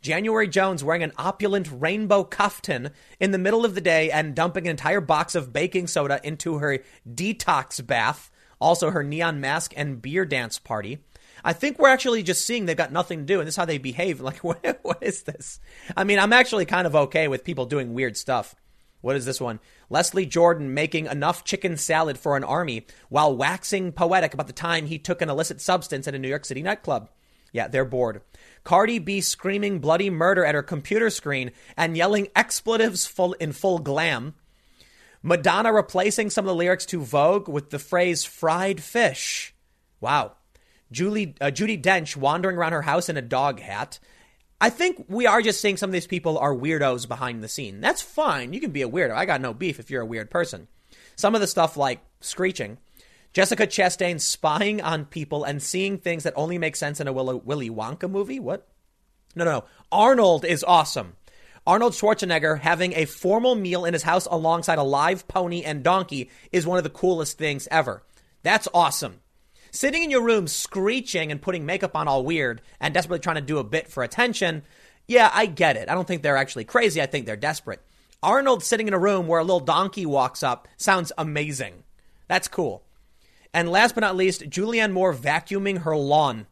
January Jones wearing an opulent rainbow kaftan in the middle of the day and dumping an entire box of baking soda into her detox bath. Also, her neon mask and beer dance party. I think we're actually just seeing they've got nothing to do, and this is how they behave. [laughs] Like, what, what is this? I mean, I'm actually kind of okay with people doing weird stuff. What is this one? Leslie Jordan making enough chicken salad for an army while waxing poetic about the time he took an illicit substance at a New York City nightclub. Yeah, they're bored. Cardi B screaming bloody murder at her computer screen and yelling expletives full in full glam. Madonna replacing some of the lyrics to Vogue with the phrase fried fish. Wow. Julie, uh, Judi Dench wandering around her house in a dog hat. I think we are just saying some of these people are weirdos behind the scene. That's fine. You can be a weirdo. I got no beef if you're a weird person. Some of the stuff like screeching, Jessica Chastain spying on people and seeing things that only make sense in a Willy Wonka movie. What? No, no, no. Arnold is awesome. Arnold Schwarzenegger having a formal meal in his house alongside a live pony and donkey is one of the coolest things ever. That's awesome. Sitting in your room screeching and putting makeup on all weird and desperately trying to do a bit for attention, yeah, I get it. I don't think they're actually crazy. I think they're desperate. Arnold sitting in a room where a little donkey walks up sounds amazing. That's cool. And last but not least, Julianne Moore vacuuming her lawn.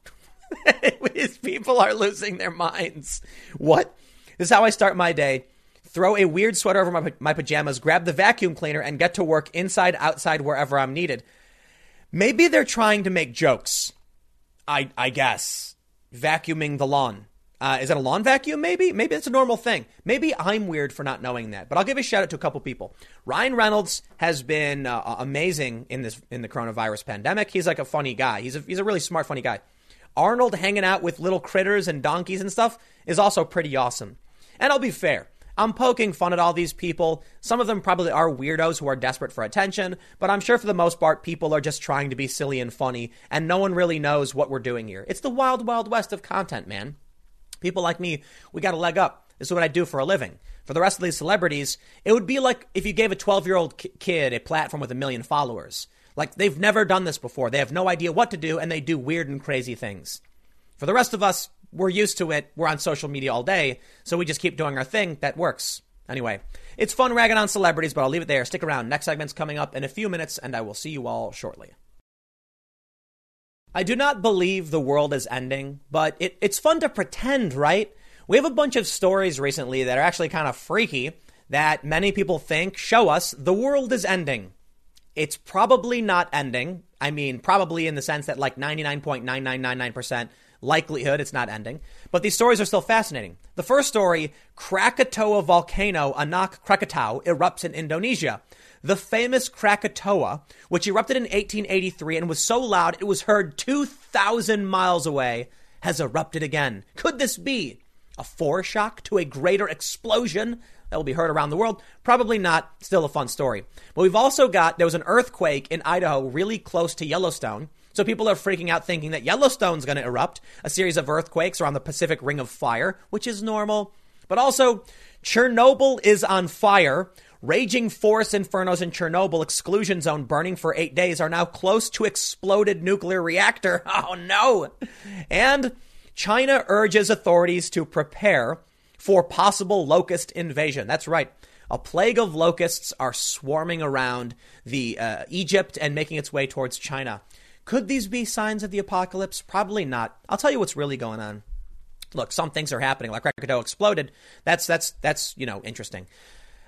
[laughs] His people are losing their minds. What? This is how I start my day. Throw a weird sweater over my, my pajamas, grab the vacuum cleaner, and get to work inside, outside, wherever I'm needed. Maybe they're trying to make jokes. I, I guess. Vacuuming the lawn. Uh, is that a lawn vacuum? Maybe. Maybe it's a normal thing. Maybe I'm weird for not knowing that. But I'll give a shout out to a couple people. Ryan Reynolds has been uh, amazing in this in the coronavirus pandemic. He's like a funny guy. He's a, he's a really smart, funny guy. Arnold hanging out with little critters and donkeys and stuff is also pretty awesome. And I'll be fair. I'm poking fun at all these people. Some of them probably are weirdos who are desperate for attention, but I'm sure for the most part, people are just trying to be silly and funny, and no one really knows what we're doing here. It's the wild, wild west of content, man. People like me, we got a leg up. This is what I do for a living. For the rest of these celebrities, it would be like if you gave a 12 year old kid a platform with a million followers. Like they've never done this before. They have no idea what to do, and they do weird and crazy things. For the rest of us, we're used to it. We're on social media all day, so we just keep doing our thing. That works. Anyway, it's fun ragging on celebrities, but I'll leave it there. Stick around. Next segment's coming up in a few minutes, and I will see you all shortly. I do not believe the world is ending, but it, it's fun to pretend, right? We have a bunch of stories recently that are actually kind of freaky that many people think show us the world is ending. It's probably not ending. I mean, probably in the sense that like 99.9999% likelihood it's not ending. But these stories are still fascinating. The first story Krakatoa volcano, Anak Krakatau, erupts in Indonesia. The famous Krakatoa, which erupted in 1883 and was so loud it was heard 2,000 miles away, has erupted again. Could this be a foreshock to a greater explosion that will be heard around the world? Probably not. Still a fun story. But we've also got there was an earthquake in Idaho, really close to Yellowstone. So people are freaking out thinking that Yellowstone's going to erupt, a series of earthquakes around the Pacific Ring of Fire, which is normal. But also, Chernobyl is on fire. Raging forest infernos in Chernobyl exclusion zone burning for eight days are now close to exploded nuclear reactor. [laughs] Oh no! And China urges authorities to prepare for possible locust invasion. That's right. A plague of locusts are swarming around the uh, Egypt and making its way towards China. Could these be signs of the apocalypse? Probably not. I'll tell you what's really going on. Look, some things are happening. Like Krakatoa exploded. That's that's that's you know interesting.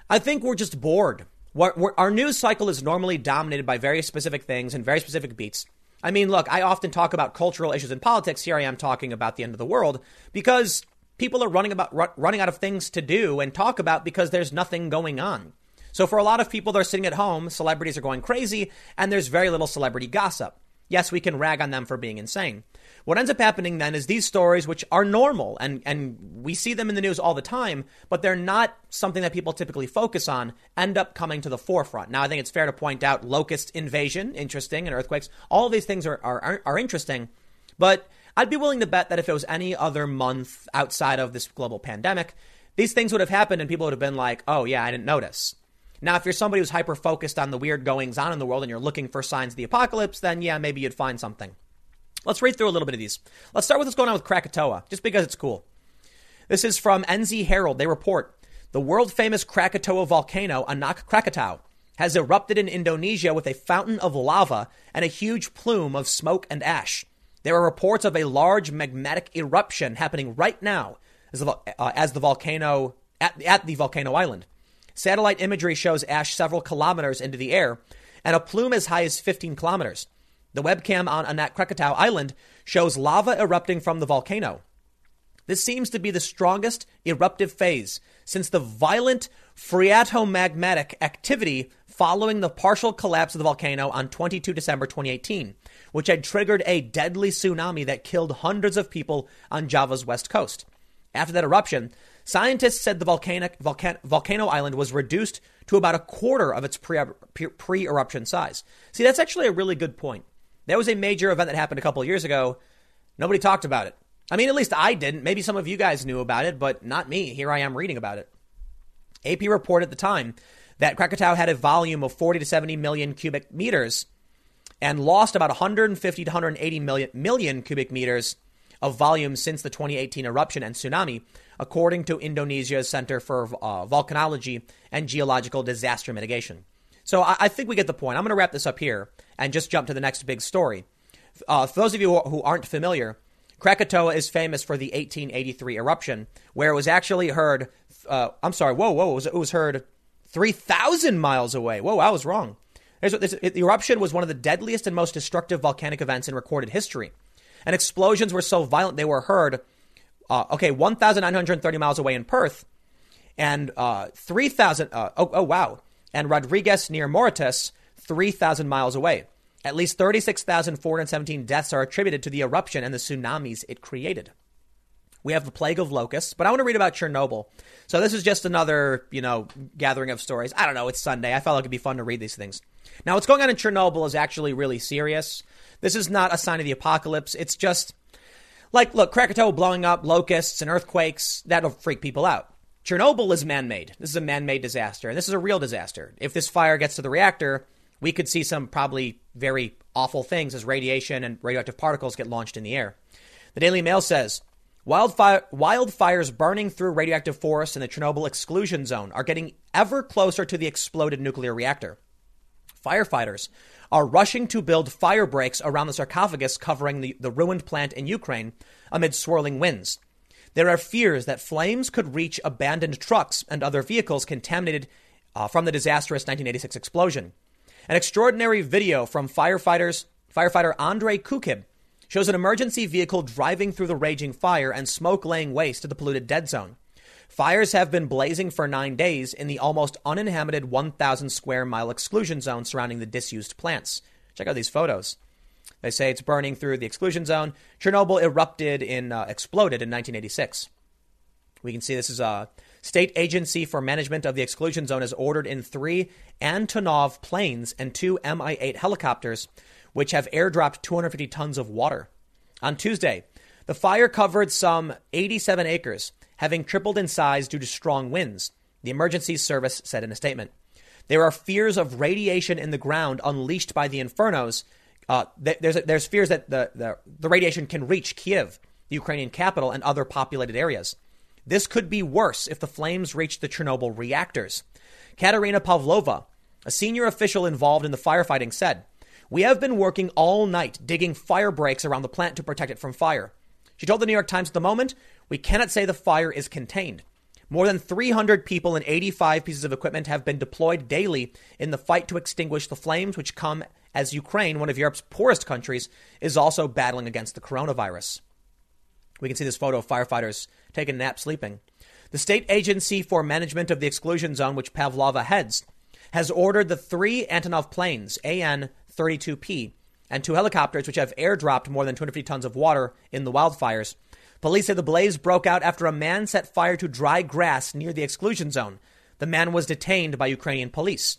I think we're just bored. We're, we're, our news cycle is normally dominated by very specific things and very specific beats. I mean, look, I often talk about cultural issues and politics. Here I am talking about the end of the world because people are running about running out of things to do and talk about because there's nothing going on. So for a lot of people, they're sitting at home. Celebrities are going crazy, and there's very little celebrity gossip. Yes, we can rag on them for being insane. What ends up happening then is these stories, which are normal and, and we see them in the news all the time, but they're not something that people typically focus on, end up coming to the forefront. Now, I think it's fair to point out locust invasion, interesting, and earthquakes. All these things are, are, are interesting, but I'd be willing to bet that if it was any other month outside of this global pandemic, these things would have happened and people would have been like, oh, yeah, I didn't notice. Now, if you're somebody who's hyper focused on the weird goings on in the world and you're looking for signs of the apocalypse, then yeah, maybe you'd find something. Let's read through a little bit of these. Let's start with what's going on with Krakatoa, just because it's cool. This is from NZ Herald. They report the world famous Krakatoa volcano, Anak Krakatau, has erupted in Indonesia with a fountain of lava and a huge plume of smoke and ash. There are reports of a large magmatic eruption happening right now as the, uh, as the volcano at, at the volcano island. Satellite imagery shows ash several kilometers into the air and a plume as high as 15 kilometers. The webcam on Anak Krakatau Island shows lava erupting from the volcano. This seems to be the strongest eruptive phase since the violent phreatomagmatic activity following the partial collapse of the volcano on 22 December 2018, which had triggered a deadly tsunami that killed hundreds of people on Java's west coast. After that eruption, Scientists said the volcanic, volcan, volcano island was reduced to about a quarter of its pre eruption size. See, that's actually a really good point. There was a major event that happened a couple years ago. Nobody talked about it. I mean, at least I didn't. Maybe some of you guys knew about it, but not me. Here I am reading about it. AP reported at the time that Krakatoa had a volume of 40 to 70 million cubic meters and lost about 150 to 180 million, million cubic meters of volume since the 2018 eruption and tsunami, according to Indonesia's Center for uh, Volcanology and Geological Disaster Mitigation. So I, I, think we get the point. I'm going to wrap this up here and just jump to the next big story. Uh, for those of you who aren't familiar, Krakatoa is famous for the 1883 eruption, where it was actually heard. Uh, I'm sorry, whoa, whoa, it was, it was heard 3,000 miles away. Whoa, I was wrong. There's, there's, the eruption was one of the deadliest and most destructive volcanic events in recorded history. And explosions were so violent they were heard, uh, okay, 1,930 miles away in Perth, and uh, 3,000, uh, oh, oh, wow, and Rodrigues near Mauritius, 3,000 miles away. At least 36,417 deaths are attributed to the eruption and the tsunamis it created. We have the plague of locusts, but I want to read about Chernobyl. So this is just another, you know, gathering of stories. I don't know, it's Sunday. I felt like it'd be fun to read these things. Now, what's going on in Chernobyl is actually really serious. This is not a sign of the apocalypse. It's just like, look, Krakatoa blowing up, locusts and earthquakes, that'll freak people out. Chernobyl is man made. This is a man made disaster, and this is a real disaster. If this fire gets to the reactor, we could see some probably very awful things as radiation and radioactive particles get launched in the air. The Daily Mail says wildfire, wildfires burning through radioactive forests in the Chernobyl exclusion zone are getting ever closer to the exploded nuclear reactor. Firefighters are rushing to build fire breaks around the sarcophagus covering the, the ruined plant in Ukraine amid swirling winds. There are fears that flames could reach abandoned trucks and other vehicles contaminated uh, from the disastrous 1986 explosion. An extraordinary video from firefighters, firefighter Andrei Kukib shows an emergency vehicle driving through the raging fire and smoke laying waste to the polluted dead zone. Fires have been blazing for nine days in the almost uninhabited 1,000 square mile exclusion zone surrounding the disused plants. Check out these photos. They say it's burning through the exclusion zone. Chernobyl erupted in, uh, exploded in 1986. We can see this is a State Agency for Management of the Exclusion Zone has ordered in three Antonov planes and two Mi 8 helicopters, which have airdropped 250 tons of water. On Tuesday, the fire covered some 87 acres, having tripled in size due to strong winds, the emergency service said in a statement. There are fears of radiation in the ground unleashed by the infernos. Uh, there's, there's fears that the, the, the radiation can reach Kiev, the Ukrainian capital, and other populated areas. This could be worse if the flames reach the Chernobyl reactors. Katerina Pavlova, a senior official involved in the firefighting, said, We have been working all night digging fire breaks around the plant to protect it from fire. She told the New York Times at the moment, We cannot say the fire is contained. More than 300 people and 85 pieces of equipment have been deployed daily in the fight to extinguish the flames, which come as Ukraine, one of Europe's poorest countries, is also battling against the coronavirus. We can see this photo of firefighters taking a nap sleeping. The State Agency for Management of the Exclusion Zone, which Pavlova heads, has ordered the three Antonov planes, AN 32P, and two helicopters, which have airdropped more than 250 tons of water in the wildfires. Police say the blaze broke out after a man set fire to dry grass near the exclusion zone. The man was detained by Ukrainian police.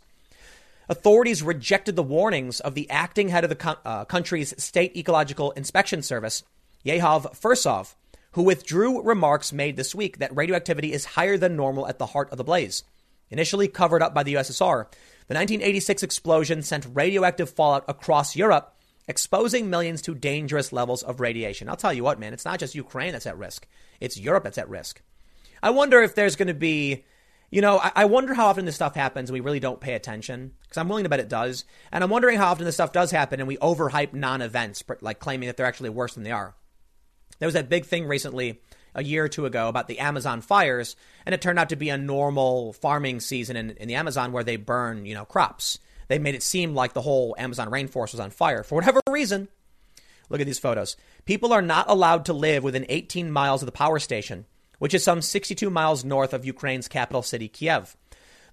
Authorities rejected the warnings of the acting head of the co- uh, country's State Ecological Inspection Service, Yegor Firsov, who withdrew remarks made this week that radioactivity is higher than normal at the heart of the blaze. Initially covered up by the USSR, the 1986 explosion sent radioactive fallout across Europe, exposing millions to dangerous levels of radiation. I'll tell you what, man, it's not just Ukraine that's at risk, it's Europe that's at risk. I wonder if there's going to be, you know, I, I wonder how often this stuff happens and we really don't pay attention, because I'm willing to bet it does. And I'm wondering how often this stuff does happen and we overhype non events, like claiming that they're actually worse than they are. There was that big thing recently, a year or two ago, about the Amazon fires, and it turned out to be a normal farming season in, in the Amazon where they burn, you know, crops. They made it seem like the whole Amazon rainforest was on fire for whatever reason. Look at these photos. People are not allowed to live within 18 miles of the power station, which is some 62 miles north of Ukraine's capital city, Kiev.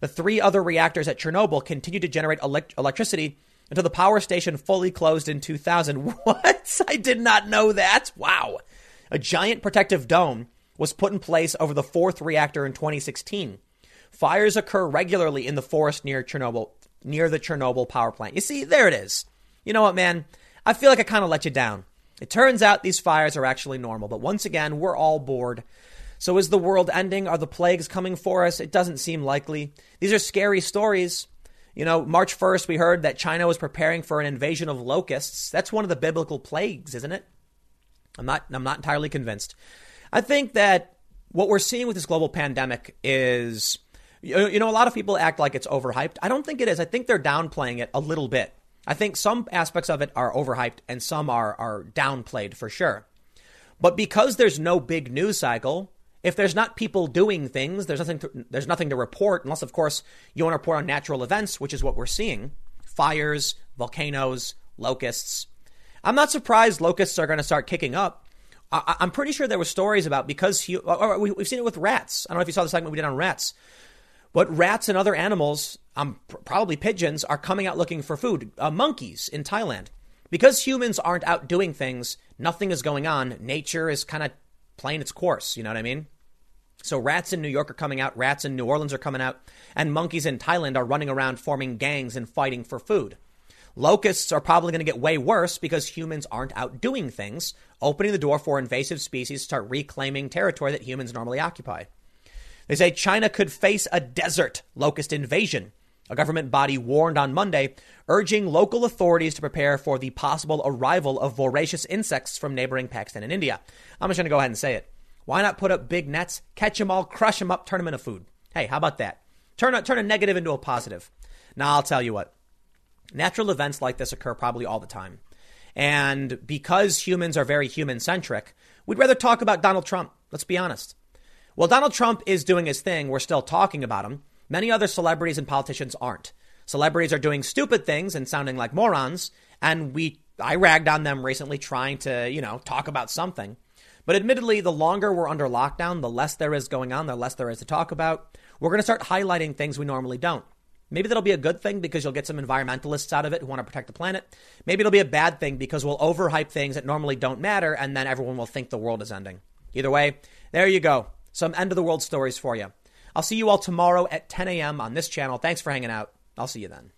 The three other reactors at Chernobyl continue to generate elect- electricity until the power station fully closed in 2000. [laughs] What? I did not know that. Wow. A giant protective dome was put in place over the fourth reactor in 2016. Fires occur regularly in the forest near Chernobyl, near the Chernobyl power plant. You see, there it is. You know what, man? I feel like I kind of let you down. It turns out these fires are actually normal, but once again, we're all bored. So is the world ending? Are the plagues coming for us? It doesn't seem likely. These are scary stories. You know, March 1st, we heard that China was preparing for an invasion of locusts. That's one of the biblical plagues, isn't it? I'm not, I'm not entirely convinced. I think that what we're seeing with this global pandemic is, you know, a lot of people act like it's overhyped. I don't think it is. I think they're downplaying it a little bit. I think some aspects of it are overhyped and some are, are downplayed for sure. But because there's no big news cycle, if there's not people doing things, there's nothing to, there's nothing to report unless of course you want to report on natural events, which is what we're seeing. Fires, volcanoes, locusts. I'm not surprised locusts are going to start kicking up. I, am pretty sure there were stories about because he, we've seen it with rats. I don't know if you saw the segment we did on rats, but rats and other animals, um, probably pigeons, are coming out looking for food. Uh, monkeys in Thailand, because humans aren't out doing things, nothing is going on. Nature is kind of playing its course. You know what I mean? So rats in New York are coming out, rats in New Orleans are coming out, and monkeys in Thailand are running around forming gangs and fighting for food. Locusts are probably going to get way worse because humans aren't out doing things, opening the door for invasive species to start reclaiming territory that humans normally occupy. They say China could face a desert locust invasion. A government body warned on Monday, urging local authorities to prepare for the possible arrival of voracious insects from neighboring Pakistan and India. I'm just going to go ahead and say it. Why not put up big nets, catch them all, crush them up, turn them into food? Hey, how about that? Turn a, turn a negative into a positive. Now, I'll tell you what. Natural events like this occur probably all the time. And because humans are very human centric, we'd rather talk about Donald Trump. Let's be honest. Well, Donald Trump is doing his thing. We're still talking about him. Many other celebrities and politicians aren't. Celebrities are doing stupid things and sounding like morons, and we I ragged on them recently trying to, you know, talk about something. But admittedly, the longer we're under lockdown, the less there is going on, the less there is to talk about. We're going to start highlighting things we normally don't. Maybe that'll be a good thing because you'll get some environmentalists out of it who want to protect the planet. Maybe it'll be a bad thing because we'll overhype things that normally don't matter and then everyone will think the world is ending. Either way, there you go. Some end of the world stories for you. I'll see you all tomorrow at 10 a.m. on this channel. Thanks for hanging out. I'll see you then.